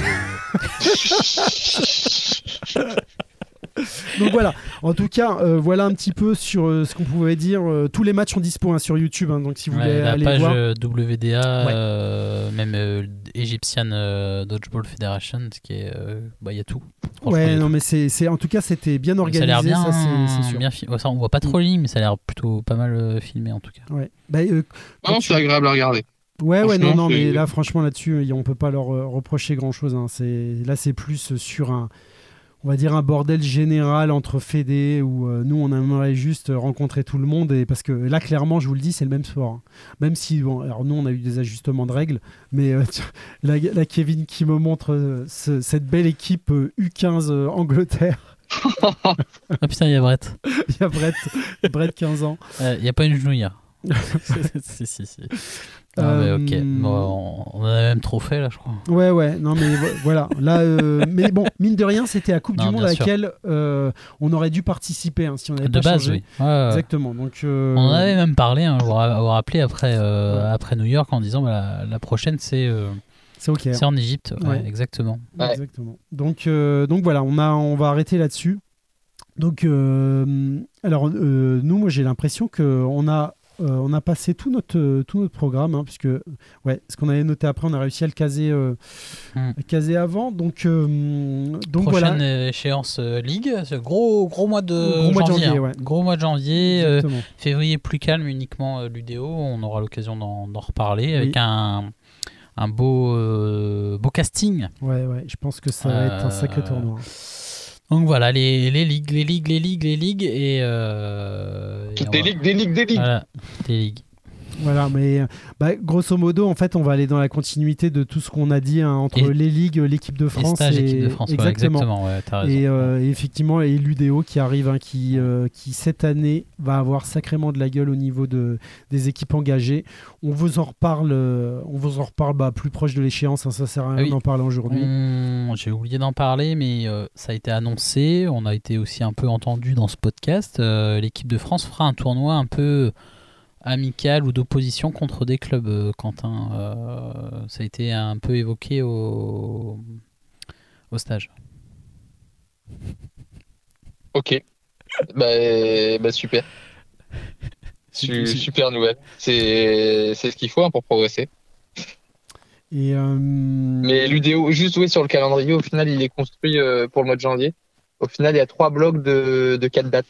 Donc voilà. En tout cas, euh, voilà un petit peu sur euh, ce qu'on pouvait dire. Euh, tous les matchs sont dispo hein, sur YouTube, hein, donc si vous Ouais, voulez la aller page voir. WDA, Ouais. euh, même euh, Egyptian euh, Dodgeball Federation, ce qui est, euh, bah il y a tout. Il Ouais, non, tout. mais c'est, en tout cas, c'était bien ça a organisé. l'air bien, ça, c'est, c'est sûr. bien fi- ouais, ça, on voit pas trop les lignes, mais ça a l'air plutôt pas mal euh, filmé en tout cas. Ouais. Bah, euh, Non, tu- c'est agréable à regarder. Ouais, ouais, non, non, mais là, franchement, là-dessus, y- on peut pas leur euh, reprocher grand-chose. hein. C'est là, c'est plus sur un, on va dire un bordel général entre fédés où euh, nous, on aimerait juste rencontrer tout le monde et parce que là, clairement, je vous le dis, c'est le même sport. hein. Même si, bon, alors nous, on a eu des ajustements de règles, mais euh, là, Kevin qui me montre euh, ce- cette belle équipe euh, U15 euh, Angleterre. Ah putain, il y a Brett. Il y a Brett, Brett 15 ans. Euh, Il y a pas une genouillère. si, si, si. Mais ok. Euh, Bon, on, on a même trop fait là, je crois. Ouais, ouais, non, mais vo- voilà. Là, euh, mais bon, mine de rien, c'était la Coupe Non, du Monde à laquelle euh, on aurait dû participer hein, si on avait De pas base, changé. oui. Ouais. Exactement. Donc, euh, On en avait même parlé, hein, vous vous ra- vous vous rappelez, après, euh, Ouais. après New York, en disant bah, la, la prochaine, c'est euh, c'est ok. c'est en Égypte. Ouais, Ouais. Exactement. Ouais. Exactement. Donc, euh, donc voilà, on, a, on va arrêter là-dessus. Donc, euh, alors, euh, nous, moi, j'ai l'impression qu'on a, euh, on a passé tout notre, euh, tout notre programme, hein, puisque, ouais, ce qu'on avait noté après, on a réussi à le caser, euh, Hmm. caser avant. Donc, euh, donc Prochaine voilà. échéance Ligue, gros, gros mois de Gros janvier. janvier, hein. ouais. Gros mois de janvier. Exactement. février plus calme, uniquement l'UDO. On aura l'occasion d'en reparler avec un, un beau, beau casting. Ouais, ouais, je pense que ça va être un sacré tournoi. Donc voilà, les, les ligues, les ligues, les ligues, les ligues et. euh, et Des ligues, des ligues, des ligues. Voilà, des ligues. Voilà, mais euh, bah, grosso modo, en fait, on va aller dans la continuité de tout ce qu'on a dit hein, entre Et- les ligues, l'équipe de France stage et équipe de France, ouais, exactement. exactement, ouais, t'as raison. Et euh, et effectivement, et l'UDO qui arrive, hein, qui, euh, qui cette année va avoir sacrément de la gueule au niveau de, des équipes engagées. On vous en reparle, euh, on vous en reparle bah, plus proche de l'échéance. hein, ça sert à rien Ah oui. d'en parler aujourd'hui. On- J'ai oublié d'en parler, mais ça a été annoncé. On a été aussi un peu entendu dans ce podcast. L'équipe de France fera un tournoi un peu amical ou d'opposition contre des clubs, euh, Quentin. Euh, ça a été un peu évoqué au, au stage. Ok. Bah, bah, super. Super nouvelle. C'est c'est ce qu'il faut hein, pour progresser. Et, euh, Mais l'UDO, juste oui, sur le calendrier, au final, il est construit euh, pour le mois de janvier. Au final, il y a trois blocs de, de quatre dates,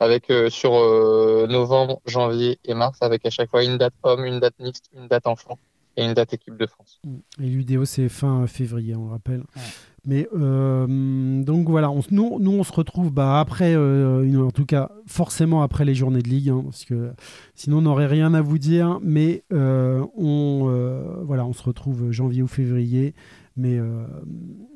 avec euh, sur euh, novembre, janvier et mars, avec à chaque fois une date homme, une date mixte, une date enfant et une date équipe de France. Et l'UDO, c'est fin février, on le rappelle. Mais euh, donc voilà, on, nous, nous, on se retrouve bah, après, euh, une- en tout cas, forcément après les journées de ligue, hein, parce que sinon on n'aurait rien à vous dire. Mais euh, on, euh, voilà, on se retrouve janvier ou février. Mais, euh,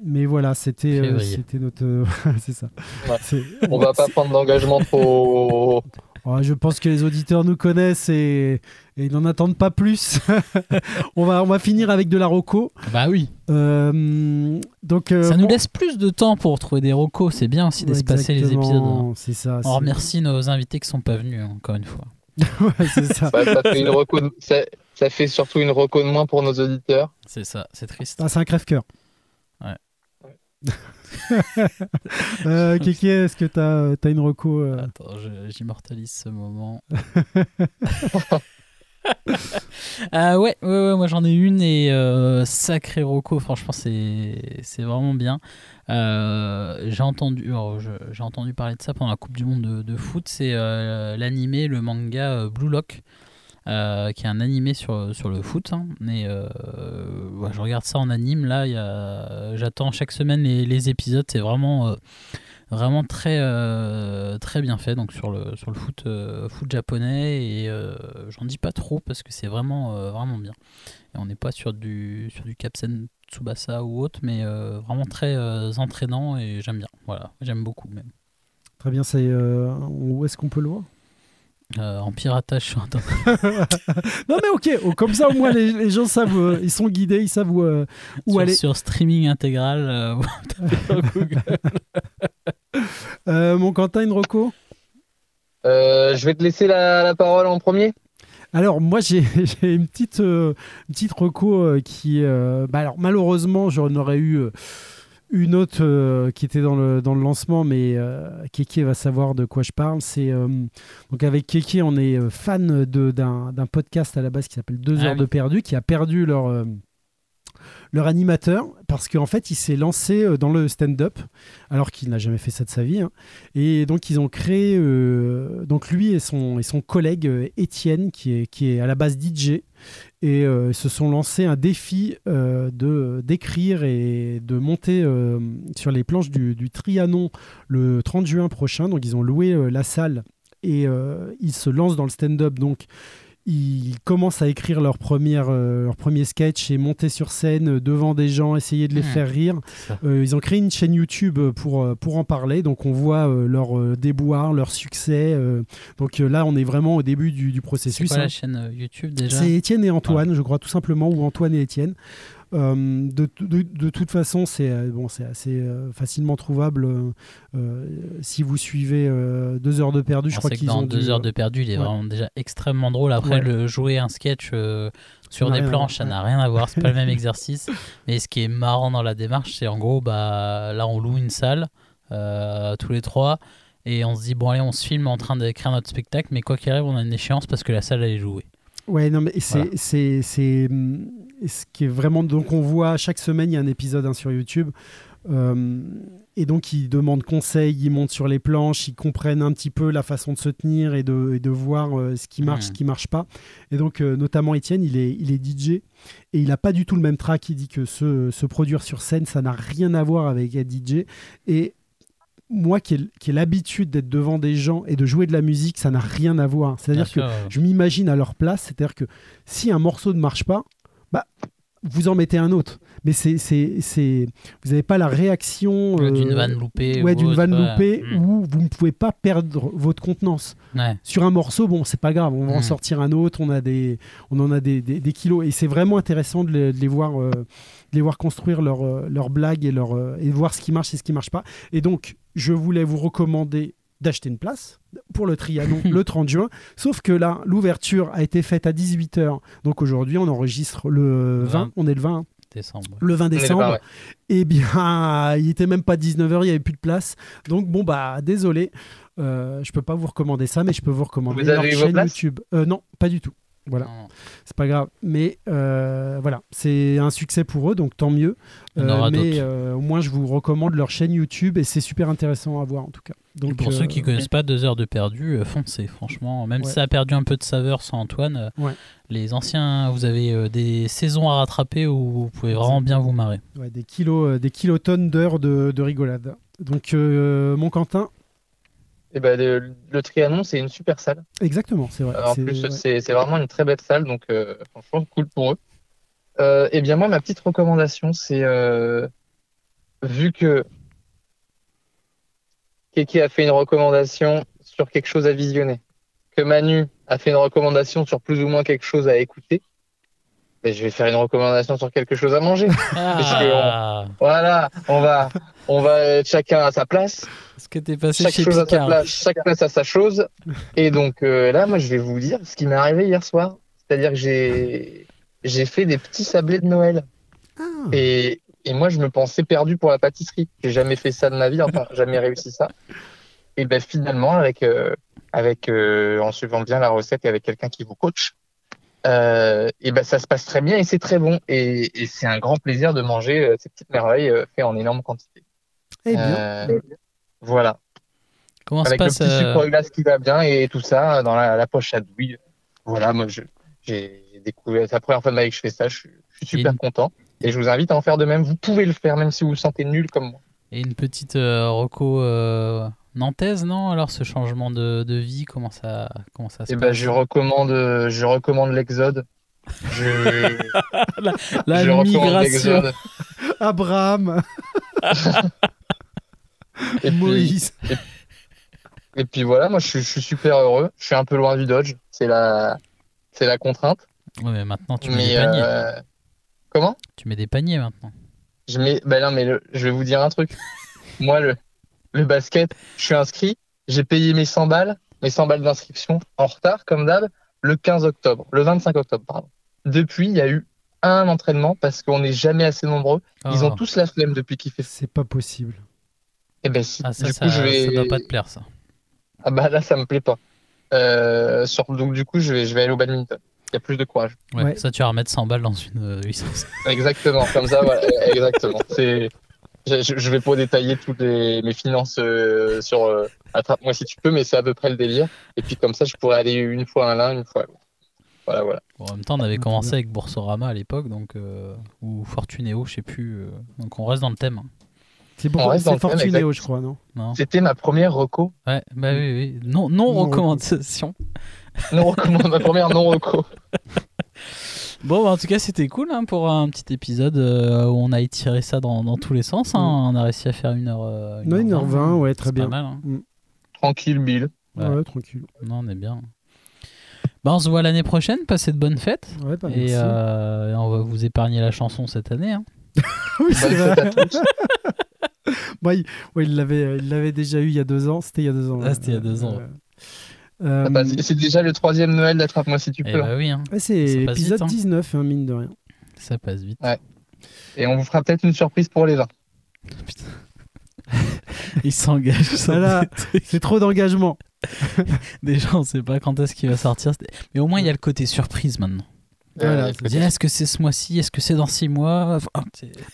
mais voilà, c'était euh, notre. c'est ça. Ouais. On va pas prendre d'engagement trop. Ouais, je pense que les auditeurs nous connaissent et, et ils n'en attendent pas plus. on, va, on va finir avec de la roco. Bah oui. Euh, donc, euh, Ça nous bon- laisse plus de temps pour trouver des recos. C'est bien aussi d'espacer les épisodes. hein. C'est ça. On remercie nos invités qui sont pas venus, hein, encore une fois. Ouais, c'est ça. Bah, ça, fait une reco de- ça, fait surtout une reco de moins pour nos auditeurs. C'est ça, c'est triste. Ah, c'est un crève-cœur. Ouais. euh, Kéké, est-ce que tu as, une reco euh, Attends, j'immortalise ce moment. Euh, ouais, ouais, ouais, moi j'en ai une et euh, sacré Rocco, franchement c'est c'est vraiment bien. Euh, j'ai entendu, j'ai entendu parler de ça pendant la Coupe du Monde de, de foot, c'est euh, l'animé, le manga euh, Blue Lock, euh, qui est un animé sur, sur le foot. hein. Euh, je regarde ça en anime, là, y a- j'attends chaque semaine les, épisodes, c'est vraiment... euh, vraiment très très bien fait donc sur le sur le foot foot japonais et j'en dis pas trop parce que c'est vraiment vraiment bien et on n'est pas sur du sur du Capsen Tsubasa ou autre mais vraiment très entraînant et j'aime bien voilà j'aime beaucoup même Très bien, c'est où est-ce qu'on peut le voir? Euh, en piratage sur internet Non mais ok, oh, comme ça au moins les, les gens savent, euh, ils sont guidés, ils savent où, euh, où sur, aller. sur streaming intégral euh. Euh, mon Quentin, une reco? Euh, je vais te laisser la, la parole en premier. Alors moi j'ai une petite euh, une petite reco euh, qui euh, bah alors malheureusement j'en aurais eu euh, une autre euh, qui était dans le dans le lancement mais euh, Kéké va savoir de quoi je parle c'est euh, donc avec Kéké on est euh, fan d'un podcast à la base qui s'appelle Deux Ah heures oui. de perdu qui a perdu leur leur animateur parce qu'en fait il s'est lancé dans le stand-up alors qu'il n'a jamais fait ça de sa vie hein. et donc ils ont créé euh, donc lui et son et son collègue Étienne qui est qui est à la base DJ et euh, se sont lancés un défi euh, d'écrire et de monter euh, sur les planches du, Trianon le 30 juin prochain. Donc ils ont loué la salle et ils se lancent dans le stand-up. Donc ils commencent à écrire leur, première, euh, leur premier sketch et monter sur scène euh, devant des gens, essayer de les faire rire. Euh, ils ont créé une chaîne YouTube euh, pour, pour en parler. Donc on voit euh, leur déboire, leur succès. donc là, on est vraiment au début du, du c'est processus. quoi hein. la chaîne euh, YouTube déjà? C'est Étienne et Antoine, je crois tout simplement, ou Antoine et Étienne. Euh, de, de- de toute façon, c'est euh, bon, assez euh, facilement trouvable si vous suivez deux heures de perdu. Je crois qu'ils ont deux dû- heures de perdu, il est ouais. vraiment déjà extrêmement drôle. Après, Ouais. le jouer un sketch sur des planches, ça n'a rien à voir. C'est pas le même exercice. Mais ce qui est marrant dans la démarche, c'est en gros, bah là, on loue une salle euh, tous les trois. Et on se dit, bon, allez, on se filme en train d'écrire notre spectacle, mais quoi qu'il arrive, on a une échéance parce que la salle, elle est jouée. Ouais, non, mais c'est, Voilà. Ce qui est vraiment. Donc, on voit chaque semaine, il y a un épisode hein, sur YouTube. Euh, et donc, ils demandent conseil, ils montent sur les planches, ils comprennent un petit peu la façon de se tenir et de, et de voir euh, ce qui marche, ce qui marche pas. Et donc, euh, notamment Étienne, il est, il est DJ et il n'a pas du tout le même track. Il dit que se, se produire sur scène, ça n'a rien à voir avec être DJ. Et moi qui ai, qui ai l'habitude d'être devant des gens et de jouer de la musique, ça n'a rien à voir. C'est-à-dire que je m'imagine à leur place, c'est-à-dire que si un morceau ne marche pas, bah, vous en mettez un autre. Mais c'est, c'est, c'est, vous n'avez pas la réaction euh, d'une euh, vanne loupée. ouais, ou d'une vanne ouais. loupée Mm. où vous ne pouvez pas perdre votre contenance. Ouais. Sur un morceau, bon, c'est pas grave, on va en Mm. sortir un autre, on, a des, on en a des, des- des kilos. Et c'est vraiment intéressant de les, de les voir, euh, de les voir construire leurs euh, leurs blagues et, leur, euh, et voir ce qui marche et ce qui marche pas. Et donc, je voulais vous recommander d'acheter une place pour le Trianon le 30 juin. Sauf que là, l'ouverture a été faite à 18h. Donc aujourd'hui, on enregistre le 20, 20. on est le 20, Décembre. le 20 On est décembre. ouais. Eh bien, il était même pas 19h, il n'y avait plus de place. Donc bon, bah désolé, euh, je peux pas vous recommander ça, mais je peux vous recommander Vous avez leur chaîne places? YouTube. Euh, non, pas du tout. Voilà, c'est pas grave. Mais euh, voilà, c'est un succès pour eux, donc tant mieux. Aura mais euh, au moins, je vous recommande leur chaîne YouTube et c'est super intéressant à voir en tout cas. Donc, pour euh, ceux qui connaissent pas deux heures de perdu, euh, foncez. Franchement, même Ouais. si ça a perdu un peu de saveur sans Antoine, euh, Ouais. les anciens, vous avez euh, des saisons à rattraper où vous pouvez vraiment bien vous marrer. ouais, des kilos, euh, des kilotonnes d'heures de, de rigolade. Donc, euh, mon Quentin, Et ben, le, le Trianon, c'est une super salle. exactement, c'est vrai. En plus, ouais. c'est c'est vraiment une très belle salle, donc euh, franchement, cool pour eux. Euh, et bien, moi, ma petite recommandation, c'est euh, vu que Keke a fait une recommandation sur quelque chose à visionner, que Manu a fait une recommandation sur plus ou moins quelque chose à écouter, ben, je vais faire une recommandation sur quelque chose à manger. Ah, Voilà, on va, on va être chacun à sa place. Est-ce que t'es passé chaque chez chose à sa Picard place, chaque place a sa chose. Et donc euh, là, moi, je vais vous dire ce qui m'est arrivé hier soir. C'est-à-dire que j'ai j'ai fait des petits sablés de Noël. Ah, Et, et moi, je me pensais perdu pour la pâtisserie. J'ai jamais fait ça de ma vie, enfin, jamais réussi ça. Et ben finalement, avec euh, avec euh, en suivant bien la recette et avec quelqu'un qui vous coach, euh, et ben ça se passe très bien et c'est très bon. Et, et c'est un grand plaisir de manger euh, ces petites merveilles euh, faites en énorme quantité. eh bien. Euh, voilà Comment se avec le passe petit euh, sucre glace qui va bien et tout ça dans la, la poche à douille. Voilà, moi j'ai découvert, c'est la première fois de ma vie que je fais ça, je suis, je suis super Et- content et je vous invite à en faire de même. Vous pouvez le faire même si vous vous sentez nul comme moi. Et une petite euh, reco euh, nantaise, non Alors ce changement de, de vie, comment ça, comment ça se Et passe ben je recommande, je recommande l'exode. Je, La je recommande migration. l'exode. Abraham, Et puis, Moïse. et puis voilà, moi je suis, je suis super heureux. Je suis un peu loin du Dodge, c'est la, c'est la contrainte. Ouais, mais maintenant tu mets Mais des paniers. euh, comment? Tu mets des paniers maintenant. Je mets, ben non, mais le- je vais vous dire un truc. Moi, le, le basket, je suis inscrit, j'ai payé mes 100 balles, mes 100 balles d'inscription en retard, comme d'hab, le 15 octobre, le 25 octobre, pardon. Depuis, il y a eu un entraînement parce qu'on n'est jamais assez nombreux. Ils ont Oh. tous la flemme depuis qu'il fait. C'est pas possible. Eh ben, si. Ah, ça, du ça, coup, je vais. ça doit pas te plaire, ça. Ah bah là, ça me plaît pas. Euh, sur... Donc, du coup, je vais, je vais aller au badminton. Il y a plus de courage. Ouais, Ouais. Ça, tu vas remettre 100 balles dans une euh, licence. Exactement, comme ça, voilà, exactement. C'est, je, vais pas détailler toutes les, mes finances euh, sur euh, attrape-moi si tu peux, mais c'est à peu près le délire. Et puis comme ça, je pourrais aller une fois à l'un, une fois à l'autre. Voilà, voilà. Bon, en même temps, on avait Ah, commencé avec Boursorama à l'époque, donc euh, ou Fortunéo, je sais plus. euh, donc on reste dans le thème. hein. C'est On pour reste dans c'est le thème, Fortunéo, je crois, non Non. C'était ma première reco, Ouais, bah oui, oui. Non, non, Non recommandation. non recommande, ma première non reco. Bon, bah, en tout cas, c'était cool hein, pour un petit épisode euh, où on a étiré ça dans, dans tous les sens. hein. Mm. On a réussi à faire une heure. euh, Ouais, 1h20, ouais, très C'est bien. Pas mal. hein. Tranquille, Bill. Ouais. Ouais, tranquille. Non, on est bien. Bah, on se voit l'année prochaine. Passez de bonnes fêtes. Ouais, pas Et merci. euh, on va vous épargner la chanson cette année. hein. Oui, c'est vrai. Bon, ouais, il l'avait déjà eu il y a deux ans. C'était il y a deux ans. Ah, c'était il y a deux ans. Euh, Ah bah, c'est déjà le troisième Noël d'attrape-moi si tu Eh peux. bah oui, hein. ouais, c'est épisode vite, hein. 19, hein, mine de rien. ça passe vite. Et on vous fera peut-être une surprise pour les 20. Il s'engage Voilà. C'est trop d'engagement. Déjà, on sait pas quand est-ce qu'il va sortir. Mais au moins, il y a le côté surprise maintenant. Voilà, Euh, est-ce que c'est ce mois-ci? Est-ce que c'est dans six mois? Enfin,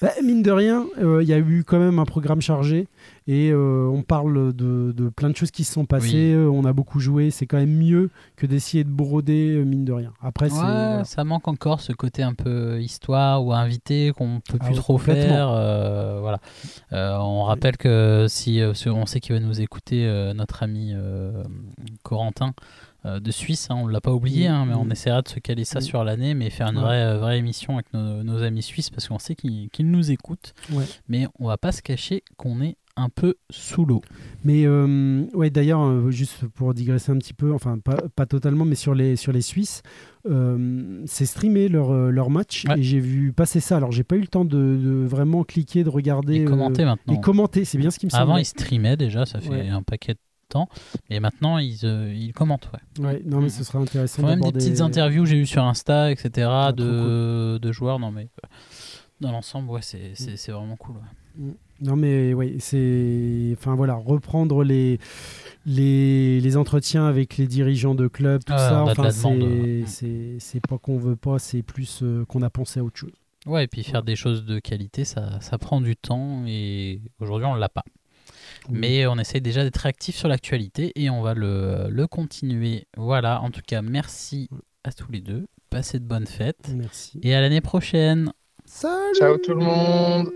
Bah, mine de rien, euh, il y a eu quand même un programme chargé et euh, on parle de, de plein de choses qui se sont passées. On a beaucoup joué. C'est quand même mieux que d'essayer de broder, euh, mine de rien. Après, c'est. Ouais, voilà. ça manque encore ce côté un peu histoire ou invité qu'on peut Ah plus trop faire. euh, voilà. Euh, on rappelle que si si on sait qu'il va nous écouter, euh, notre ami euh, Corentin de Suisse, hein, on l'a pas oublié, Mm, hein, mais on essaiera de se caler ça Mm. sur l'année, mais faire une Ouais. vraie, euh, vraie émission avec nos, nos amis suisses parce qu'on sait qu'ils nous écoutent. Ouais. Mais on va pas se cacher qu'on est un peu sous l'eau. Mais euh, ouais, d'ailleurs, euh, juste pour digresser un petit peu, enfin pas, pas totalement, mais sur les, sur les Suisses, euh, c'est streamé leur, euh, leur match Ouais. et j'ai vu passer ça. Alors j'ai pas eu le temps de, de vraiment cliquer, de regarder. Et euh, commenter maintenant. et commenter, c'est bien ce qui me semble. Avant, ils streamaient déjà, ça fait Ouais. un paquet de temps. Et maintenant, ils, euh, ils commentent. Ouais. Ouais, non, mais ce serait intéressant font même des petites interviews que j'ai eues sur Insta, etc. Ah, de, de joueurs. Non, mais euh, dans l'ensemble, ouais, c'est c'est- c'est vraiment cool. ouais. Non mais oui, c'est enfin voilà, reprendre les les, les entretiens avec les dirigeants de club, tout Ah, ça, enfin la demande, c'est ouais. c'est c'est pas qu'on veut pas, c'est plus euh, qu'on a pensé à autre chose. Ouais, et puis faire des choses de qualité, ça, ça prend du temps et aujourd'hui on l'a pas. Mais on essaye déjà d'être réactif sur l'actualité et on va le, le continuer. Voilà, en tout cas, merci à tous les deux. Passez de bonnes fêtes Merci. et à l'année prochaine. Salut Ciao tout le monde